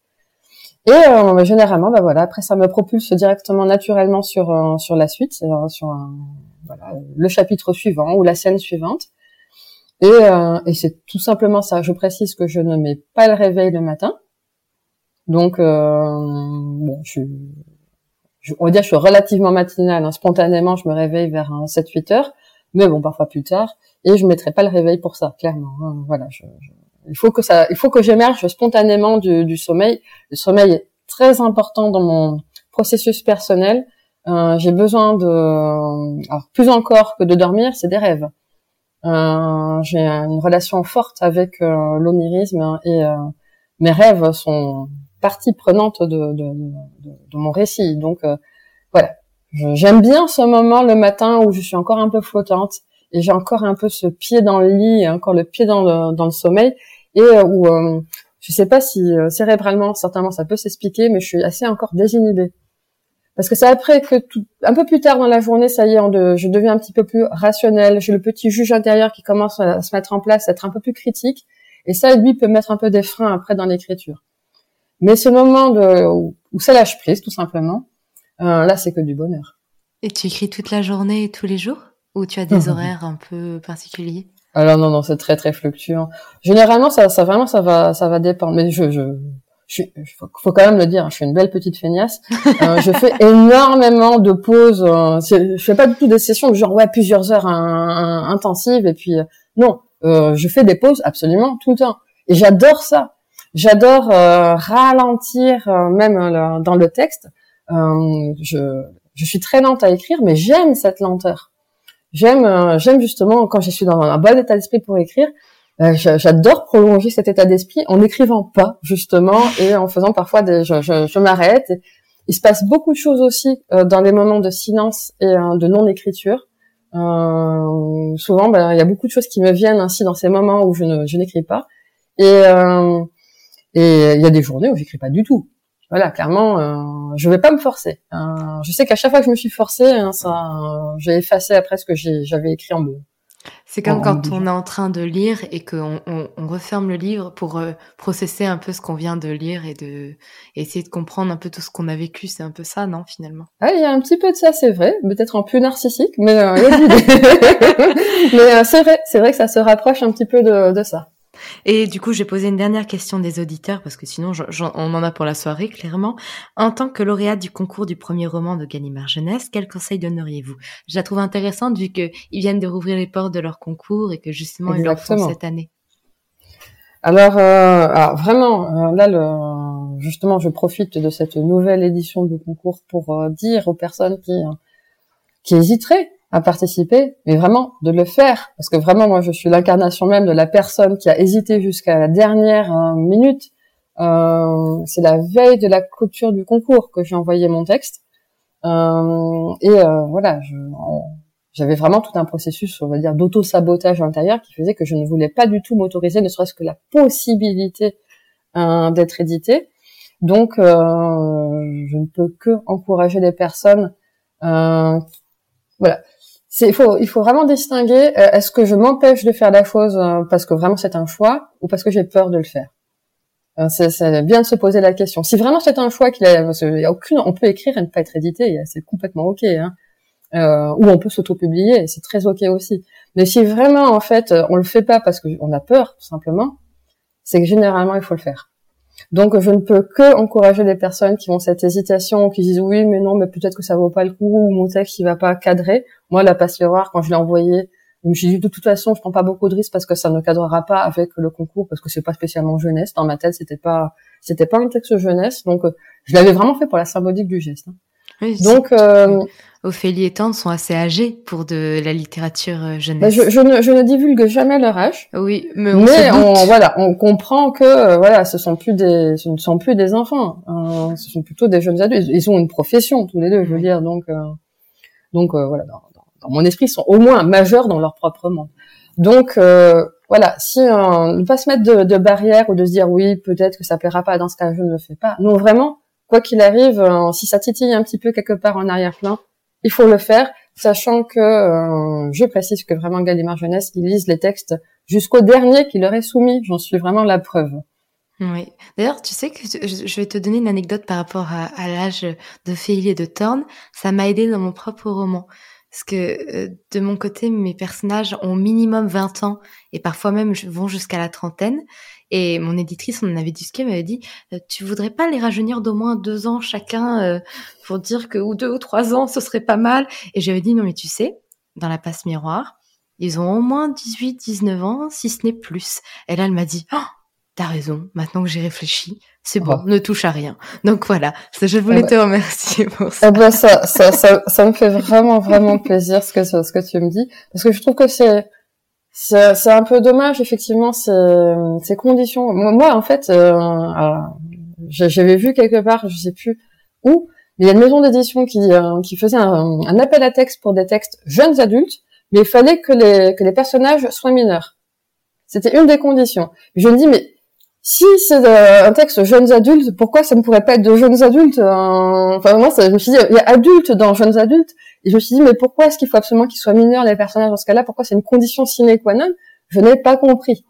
Et euh, généralement, bah voilà, après ça me propulse directement naturellement sur euh, sur la suite, sur voilà, le chapitre suivant ou la scène suivante. Et, et c'est tout simplement ça. Je précise que je ne mets pas le réveil le matin Donc, bon, je, je, on va dire, je suis relativement matinale. Hein. Spontanément, je me réveille vers 7-8 heures, mais bon, parfois plus tard. Et je mettrai pas le réveil pour ça, clairement. Hein. Voilà, je, il faut que ça, il faut que j'émerge spontanément du, du, sommeil. Le sommeil est très important dans mon processus personnel. Euh, j'ai besoin de, alors plus encore que de dormir, c'est des rêves. Euh, j'ai une relation forte avec euh, l'onirisme et euh, mes rêves sont partie prenante de, de, de, de mon récit. Donc euh, voilà, j'aime bien ce moment le matin où je suis encore un peu flottante et j'ai encore un peu ce pied dans le lit, encore le pied dans le, dans le sommeil et euh, où euh, je sais pas si euh, cérébralement certainement ça peut s'expliquer, mais je suis assez encore désinhibée. Parce que c'est après que tout, un peu plus tard dans la journée, ça y est, de, je deviens un petit peu plus rationnel. J'ai le petit juge intérieur qui commence à se mettre en place, à être un peu plus critique. Et ça, lui, peut mettre un peu des freins après dans l'écriture. Mais ce moment de, où, ça lâche prise, tout simplement, euh, là, c'est que du bonheur. Et tu écris toute la journée et tous les jours? Ou tu as des horaires un peu particuliers? Alors non non c'est très très fluctuant. Généralement ça ça vraiment ça va ça va dépendre mais je je je faut, faut quand même le dire, je suis une belle petite feignasse. Euh, je fais énormément de pauses. Euh, je fais pas du tout des sessions de genre ouais plusieurs heures intensives et puis euh, non, euh, je fais des pauses absolument tout le temps. Et j'adore ça. J'adore euh, ralentir même dans le texte. je je suis très lente à écrire, mais j'aime cette lenteur. J'aime, euh, j'aime justement quand je suis dans un bon état d'esprit pour écrire. Euh, j'adore prolonger cet état d'esprit en n'écrivant pas justement et en faisant parfois des, je, je, je m'arrête. Il se passe beaucoup de choses aussi euh, dans les moments de silence et de non-écriture. Euh, souvent, ben, il y a beaucoup de choses qui me viennent ainsi dans ces moments où je, ne, je n'écris pas. Et et il y a des journées où j'écris pas du tout voilà, clairement, euh, je vais pas me forcer. Euh, je sais qu'à chaque fois que je me suis forcée, hein, ça, euh, j'ai effacé après ce que j'avais écrit en mots. C'est comme quand on est en train de lire et qu'on on, on, referme le livre pour euh, processer un peu ce qu'on vient de lire et de essayer de comprendre un peu tout ce qu'on a vécu. C'est un peu ça, non, finalement? Ah, il y a un petit peu de ça, c'est vrai. Peut-être en plus narcissique, mais euh, mais c'est vrai, c'est vrai que ça se rapproche un petit peu de, de ça. Et du coup, j'ai posé une dernière question des auditeurs parce que sinon, on en a pour la soirée, clairement. En tant que lauréate du concours du premier roman de Gallimard Jeunesse, quel conseil donneriez-vous? Je la trouve intéressante vu qu'ils viennent de rouvrir les portes de leur concours et que justement, ils le font cette année. Alors, euh, alors vraiment, euh, là, le, justement, je profite de cette nouvelle édition du concours pour euh, dire aux personnes qui, qui hésiteraient à participer, mais vraiment de le faire, parce que vraiment moi je suis l'incarnation même de la personne qui a hésité jusqu'à la dernière euh, minute. Euh, c'est la veille de la clôture du concours que j'ai envoyé mon texte, euh, et euh, voilà, j'avais vraiment tout un processus, on va dire, d'auto-sabotage intérieur qui faisait que je ne voulais pas du tout m'autoriser, ne serait-ce que la possibilité euh, d'être édité. Donc, je ne peux que encourager les personnes voilà, il faut, il faut vraiment distinguer euh, est-ce que je m'empêche de faire la chose euh, parce que vraiment c'est un choix ou parce que j'ai peur de le faire? Euh, c'est bien de se poser la question. Si vraiment c'est un choix qu'il a, y a aucune, on peut écrire et ne pas être édité, c'est complètement ok. Hein. Euh, ou on peut s'auto-publier, c'est très ok aussi. Mais si vraiment en fait on le fait pas parce qu'on a peur tout simplement, c'est que généralement il faut le faire. Donc je ne peux que encourager les personnes qui ont cette hésitation, qui disent oui mais non mais peut-être que ça vaut pas le coup ou mon texte il va pas cadrer. Moi la passe miroir quand je l'ai envoyé, je me suis dit de toute façon je prends pas beaucoup de risques parce que ça ne cadrera pas avec le concours parce que c'est pas spécialement jeunesse dans ma tête c'était pas c'était pas un texte jeunesse donc je l'avais vraiment fait pour la symbolique du geste. Hein. Donc, euh, Ophélie et Tante sont assez âgés pour de la littérature euh, jeunesse. Bah, je, je, ne, je, ne, divulgue jamais leur âge. Oui, mais on, mais on voilà, on comprend que euh, voilà, ce sont plus des, ce ne sont plus des enfants. Hein, ce sont plutôt des jeunes adultes. Ils ont une profession tous les deux, je veux dire. Donc, euh, donc voilà, mon esprit, sont au moins majeurs dans leur propre monde. Donc voilà, si ne pas se mettre de, de barrière ou de se dire oui, peut-être que ça plaira pas dans ce cas, je ne le fais pas. Non, vraiment quoi qu'il arrive, euh, si ça titille un petit peu quelque part en arrière-plan, il faut le faire, sachant que euh, je précise que vraiment Gallimard Jeunesse, ils lisent les textes jusqu'au dernier qui leur est soumis. J'en suis vraiment la preuve. Oui. D'ailleurs, tu sais que je vais te donner une anecdote par rapport à, l'âge de Félie et de Thorne. Ça m'a aidé dans mon propre roman. Parce que de mon côté, mes personnages ont minimum 20 ans et parfois même vont jusqu'à la trentaine. Et mon éditrice, on en avait discuté, m'avait dit, tu voudrais pas les rajeunir d'au moins deux ans chacun pour dire que ou deux ou trois ans, ce serait pas mal? Et j'avais dit non mais tu sais, dans la passe miroir, ils ont au moins 18, 19 ans, si ce n'est plus. Et là, elle m'a dit, oh, t'as raison, maintenant que j'ai réfléchi, c'est bon, ne touche à rien. Donc voilà, je voulais eh ben te remercier pour ça. Eh ben ça, ça, ça, ça, me fait vraiment, vraiment plaisir ce que, ce que tu me dis, parce que je trouve que c'est, c'est un peu dommage, effectivement, ces, ces conditions. Moi, en fait, euh, j'avais vu quelque part, je sais plus où, il y a une maison d'édition qui, euh, qui faisait un, un, appel à texte pour des textes jeunes adultes, mais il fallait que les, que les personnages soient mineurs. C'était une des conditions. Je me dis, mais si c'est euh, un texte jeunes adultes, pourquoi ça ne pourrait pas être de jeunes adultes euh, Enfin, moi, ça, je me suis dit, il y a adultes dans jeunes adultes, et je me suis dit, mais pourquoi est-ce qu'il faut absolument qu'ils soient mineurs, les personnages, dans ce cas-là? Pourquoi c'est une condition sine qua non? Je n'ai pas compris.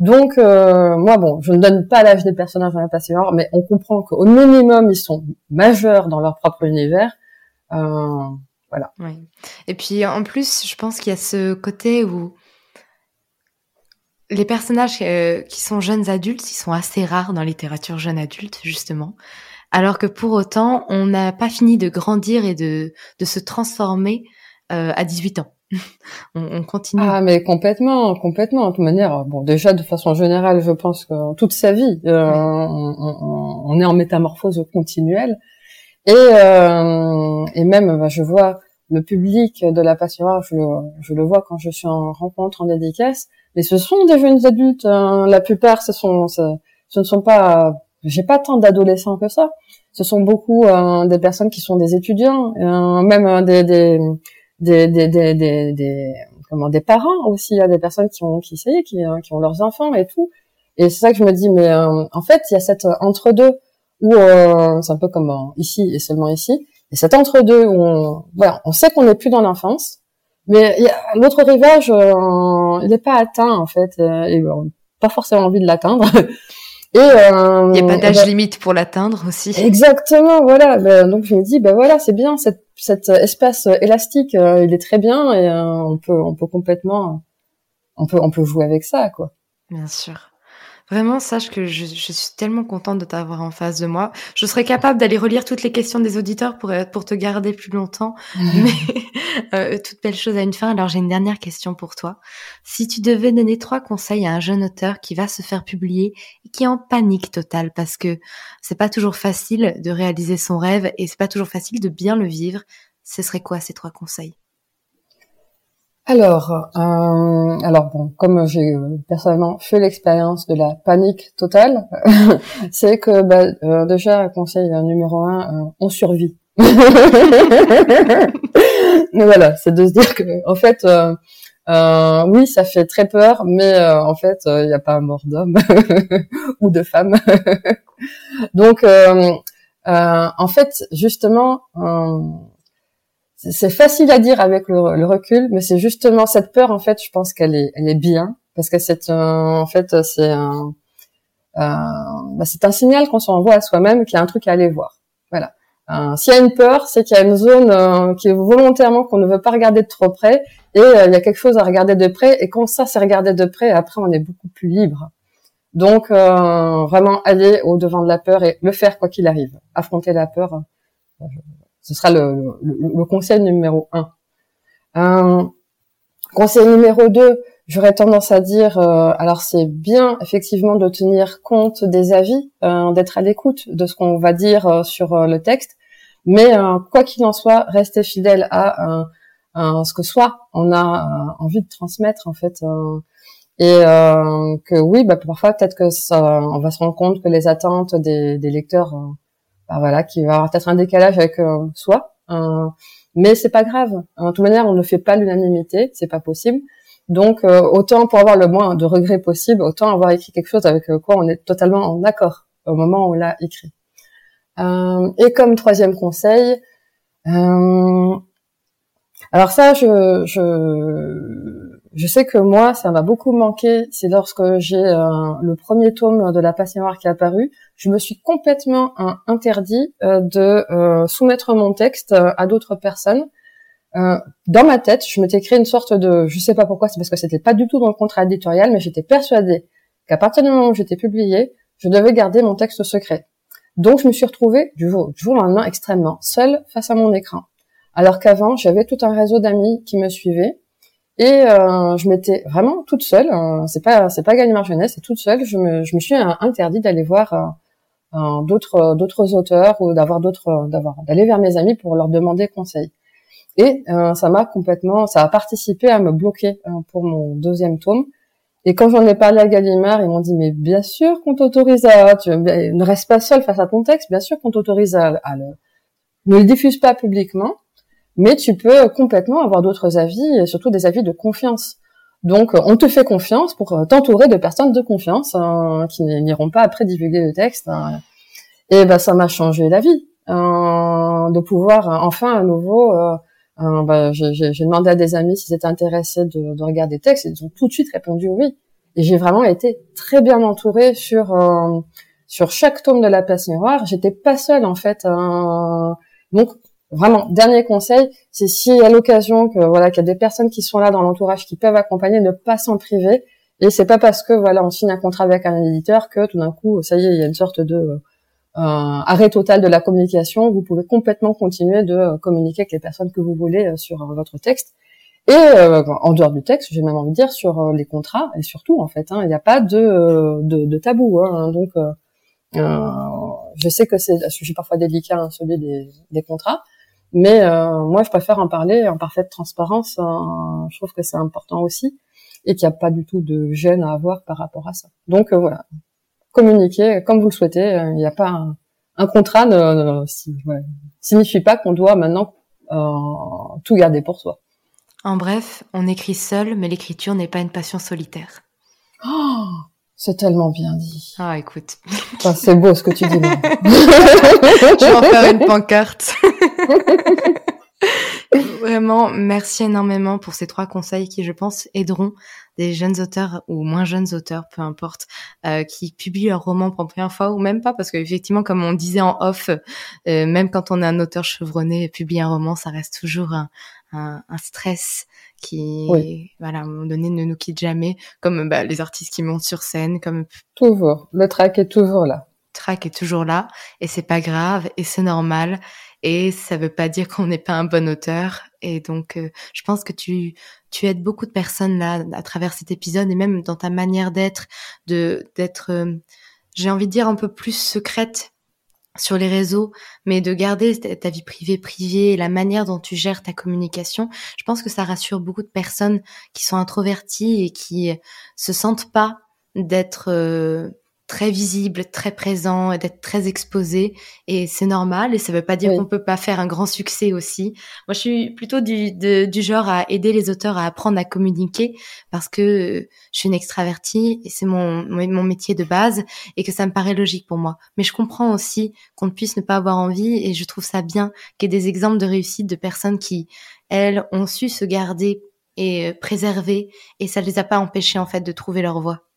Donc euh, moi bon, je ne donne pas l'âge des personnages dans la passion, mais on comprend qu'au minimum ils sont majeurs dans leur propre univers. Euh, voilà. Et puis en plus, je pense qu'il y a ce côté où les personnages euh, qui sont jeunes adultes, ils sont assez rares dans la littérature jeune adulte justement. Alors que pour autant, on n'a pas fini de grandir et de, de se transformer à 18 ans. on, continue. Ah, mais complètement, complètement. De toute manière, bon, déjà de façon générale, je pense que toute sa vie, euh, on, est en métamorphose continuelle. Et, euh, et même, bah, je vois le public de la passion, je, je le vois quand je suis en rencontre, en dédicace, mais ce sont des jeunes adultes. Hein. La plupart, ce sont, ce, ne sont pas, j'ai pas tant d'adolescents que ça. Ce sont beaucoup euh, des personnes qui sont des étudiants, même des, des des, des, des, des, des comment des parents aussi, il y a des personnes qui ont qui ça qui, euh, qui ont leurs enfants et tout. Et c'est ça que je me dis, mais euh, en fait, il y a cette euh, entre-deux où c'est un peu comme ici et seulement ici, et cet entre-deux où on, voilà, on sait qu'on n'est plus dans l'enfance, mais l'autre rivage, il n'est pas atteint en fait, et pas forcément envie de l'atteindre. Et euh, il n'y a pas d'âge ben limite pour l'atteindre aussi. Exactement, voilà. Ben, donc je me dis, ben voilà, c'est bien cette, cet espace élastique, euh, il est très bien et euh, on peut on peut complètement on peut on peut jouer avec ça quoi. Bien sûr. Vraiment, sache que je, je suis tellement contente de t'avoir en face de moi. Je serais capable d'aller relire toutes les questions des auditeurs pour, pour te garder plus longtemps. Mais euh, toute belle chose à une fin. Alors, j'ai une dernière question pour toi. Si tu devais donner trois conseils à un jeune auteur qui va se faire publier et qui est en panique totale parce que c'est pas toujours facile de réaliser son rêve et c'est pas toujours facile de bien le vivre, ce serait quoi ces trois conseils? Alors, euh, alors bon, comme j'ai euh, personnellement fait l'expérience de la panique totale, c'est que bah, euh, déjà conseil numéro un, on survit. Mais voilà, c'est de se dire que en fait, oui, ça fait très peur, mais en fait, il n'y a pas mort d'homme ou de femme. Donc, en fait, justement c'est facile à dire avec le, recul, mais c'est justement cette peur en fait, je pense qu'elle est, elle est bien parce que c'est en fait c'est un, bah, c'est un signal qu'on s'envoie à soi-même qu'il y a un truc à aller voir. Voilà. S'il y a une peur, c'est qu'il y a une zone euh, qui est volontairement qu'on ne veut pas regarder de trop près et euh, il y a quelque chose à regarder de près et quand ça c'est regardé de près, après on est beaucoup plus libre. Donc euh, vraiment aller au devant de la peur et le faire quoi qu'il arrive, affronter la peur. Ce sera le, le, conseil numéro un. Conseil numéro deux, j'aurais tendance à dire, euh, alors c'est bien effectivement de tenir compte des avis, euh, d'être à l'écoute de ce qu'on va dire euh, sur le texte, mais quoi qu'il en soit, rester fidèle à ce que soit on a envie de transmettre en fait. et que oui, bah, parfois peut-être que ça, on va se rendre compte que les attentes des, des lecteurs voilà, qui va avoir peut-être un décalage avec euh, soi. Euh, mais c'est pas grave. En toute manière, on ne fait pas l'unanimité, c'est pas possible. Donc, euh, autant pour avoir le moins de regrets possible, autant avoir écrit quelque chose avec quoi on est totalement en accord au moment où on l'a écrit. et comme troisième conseil, alors ça, je je sais que moi, ça m'a beaucoup manqué. C'est lorsque j'ai euh, le premier tome de La Passion Noire qui est apparu, je me suis complètement interdit euh, de euh, soumettre mon texte à d'autres personnes euh, dans ma tête, je m'étais créé une sorte de, je sais pas pourquoi, c'est parce que c'était pas du tout dans le contrat éditorial, mais j'étais persuadée qu'à partir du moment où j'étais publiée, je devais garder mon texte secret. Donc je me suis retrouvée du jour, du jour au lendemain extrêmement seule face à mon écran. Alors qu'avant, j'avais tout un réseau d'amis qui me suivaient et euh, je m'étais vraiment toute seule. Euh, c'est pas c'est pas Gallimard Jeunesse, c'est toute seule. Je me je me suis interdit d'aller voir euh, d'autres d'autres auteurs ou d'avoir d'autres d'avoir d'aller vers mes amis pour leur demander conseil. Et ça m'a complètement ça a participé à me bloquer pour mon deuxième tome. Et quand j'en ai parlé à Gallimard, ils m'ont dit mais bien sûr qu'on t'autorise à tu ne reste pas seul face à ton texte, bien sûr qu'on t'autorise à, à le ne le diffuse pas publiquement mais tu peux complètement avoir d'autres avis, et surtout des avis de confiance. Donc, on te fait confiance pour euh, t'entourer de personnes de confiance hein, qui n'iront pas après divulguer le texte. Hein. Et ben, ça m'a changé la vie hein, de pouvoir enfin à nouveau. Euh, ben, j'ai demandé à des amis s'ils étaient intéressés de, de regarder des textes, ils ont tout de suite répondu oui. Et j'ai vraiment été très bien entourée sur euh, sur chaque tome de la place miroir. J'étais pas seule en fait. donc Vraiment, dernier conseil, c'est si à l'occasion que voilà qu'il y a des personnes qui sont là dans l'entourage qui peuvent accompagner, ne pas s'en priver. Et c'est pas parce que voilà on signe un contrat avec un éditeur que tout d'un coup ça y est il y a une sorte de euh, arrêt total de la communication. Vous pouvez complètement continuer de euh, communiquer avec les personnes que vous voulez euh, sur votre texte. Et en dehors du texte, j'ai même envie de dire sur les contrats et surtout en fait, hein, il n'y a pas de, de, de tabou. Hein, donc je sais que c'est un sujet parfois délicat, hein, celui des, des contrats. Mais euh, moi, je préfère en parler en parfaite transparence. Hein. je trouve que c'est important aussi et qu'il n'y a pas du tout de gêne à avoir par rapport à ça. Donc euh, voilà, communiquer comme vous le souhaitez. Euh, il n'y a pas un, un contrat ne, signifie pas qu'on doit maintenant tout garder pour soi. En bref, on écrit seul, mais l'écriture n'est pas une passion solitaire. Oh, c'est tellement bien dit. Ah, écoute. c'est beau ce que tu dis. je vais en faire une pancarte. Vraiment, merci énormément pour ces trois conseils qui, je pense, aideront des jeunes auteurs ou moins jeunes auteurs, peu importe, euh, qui publient leur roman pour la première fois ou même pas, parce qu'effectivement, comme on disait en off, euh, même quand on est un auteur chevronné, publier un roman, ça reste toujours un, un, un stress qui, voilà, à un moment donné, ne nous quitte jamais, comme bah, les artistes qui montent sur scène, comme toujours. Le track est toujours là. Le track est toujours là, et c'est pas grave, et c'est normal et ça veut pas dire qu'on n'est pas un bon auteur. Et donc, euh, je pense que tu tu aides beaucoup de personnes là à travers cet épisode et même dans ta manière d'être, de d'être, euh, j'ai envie de dire un peu plus secrète sur les réseaux, mais de garder ta vie privée privée et la manière dont tu gères ta communication. Je pense que ça rassure beaucoup de personnes qui sont introverties et qui se sentent pas d'être euh, très visible, très présent, d'être très exposé. Et c'est normal. Et ça veut pas dire qu'on peut pas faire un grand succès aussi. Moi, je suis plutôt du, du genre à aider les auteurs à apprendre à communiquer parce que je suis une extravertie et c'est mon, mon métier de base et que ça me paraît logique pour moi. Mais je comprends aussi qu'on ne puisse ne pas avoir envie et je trouve ça bien qu'il y ait des exemples de réussite de personnes qui, elles, ont su se garder et préserver et ça les a pas empêchés en fait de trouver leur voie.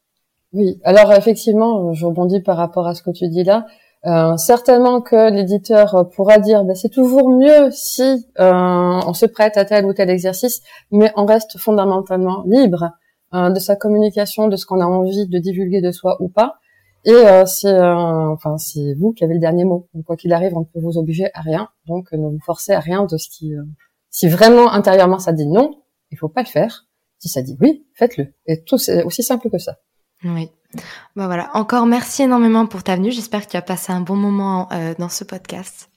Oui, alors effectivement, je rebondis par rapport à ce que tu dis là. Euh, certainement que l'éditeur pourra dire ben, c'est toujours mieux si euh, on se prête à tel ou tel exercice, mais on reste fondamentalement libre euh, de sa communication, de ce qu'on a envie de divulguer de soi ou pas. Et c'est enfin c'est vous qui avez le dernier mot. Quoi qu'il arrive, on ne peut vous obliger à rien. Donc ne vous forcez à rien de ce qui. si vraiment intérieurement ça dit non, il faut pas le faire. Si ça dit oui, faites-le. Et tout c'est aussi simple que ça. Oui. Bah voilà. Encore merci énormément pour ta venue. J'espère que tu as passé un bon moment euh, dans ce podcast.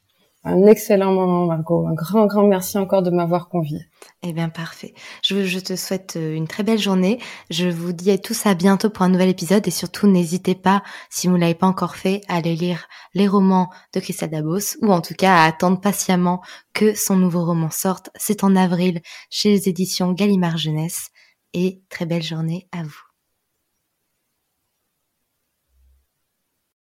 Un excellent moment, Margot. Un grand, grand merci encore de m'avoir convié. Eh bien, parfait. Je, je, te souhaite euh, une très belle journée. Je vous dis à tous à bientôt pour un nouvel épisode et surtout n'hésitez pas, si vous ne l'avez pas encore fait, à aller lire les romans de Christelle Dabos ou en tout cas à attendre patiemment que son nouveau roman sorte. C'est en avril chez les éditions Gallimard Jeunesse et très belle journée à vous.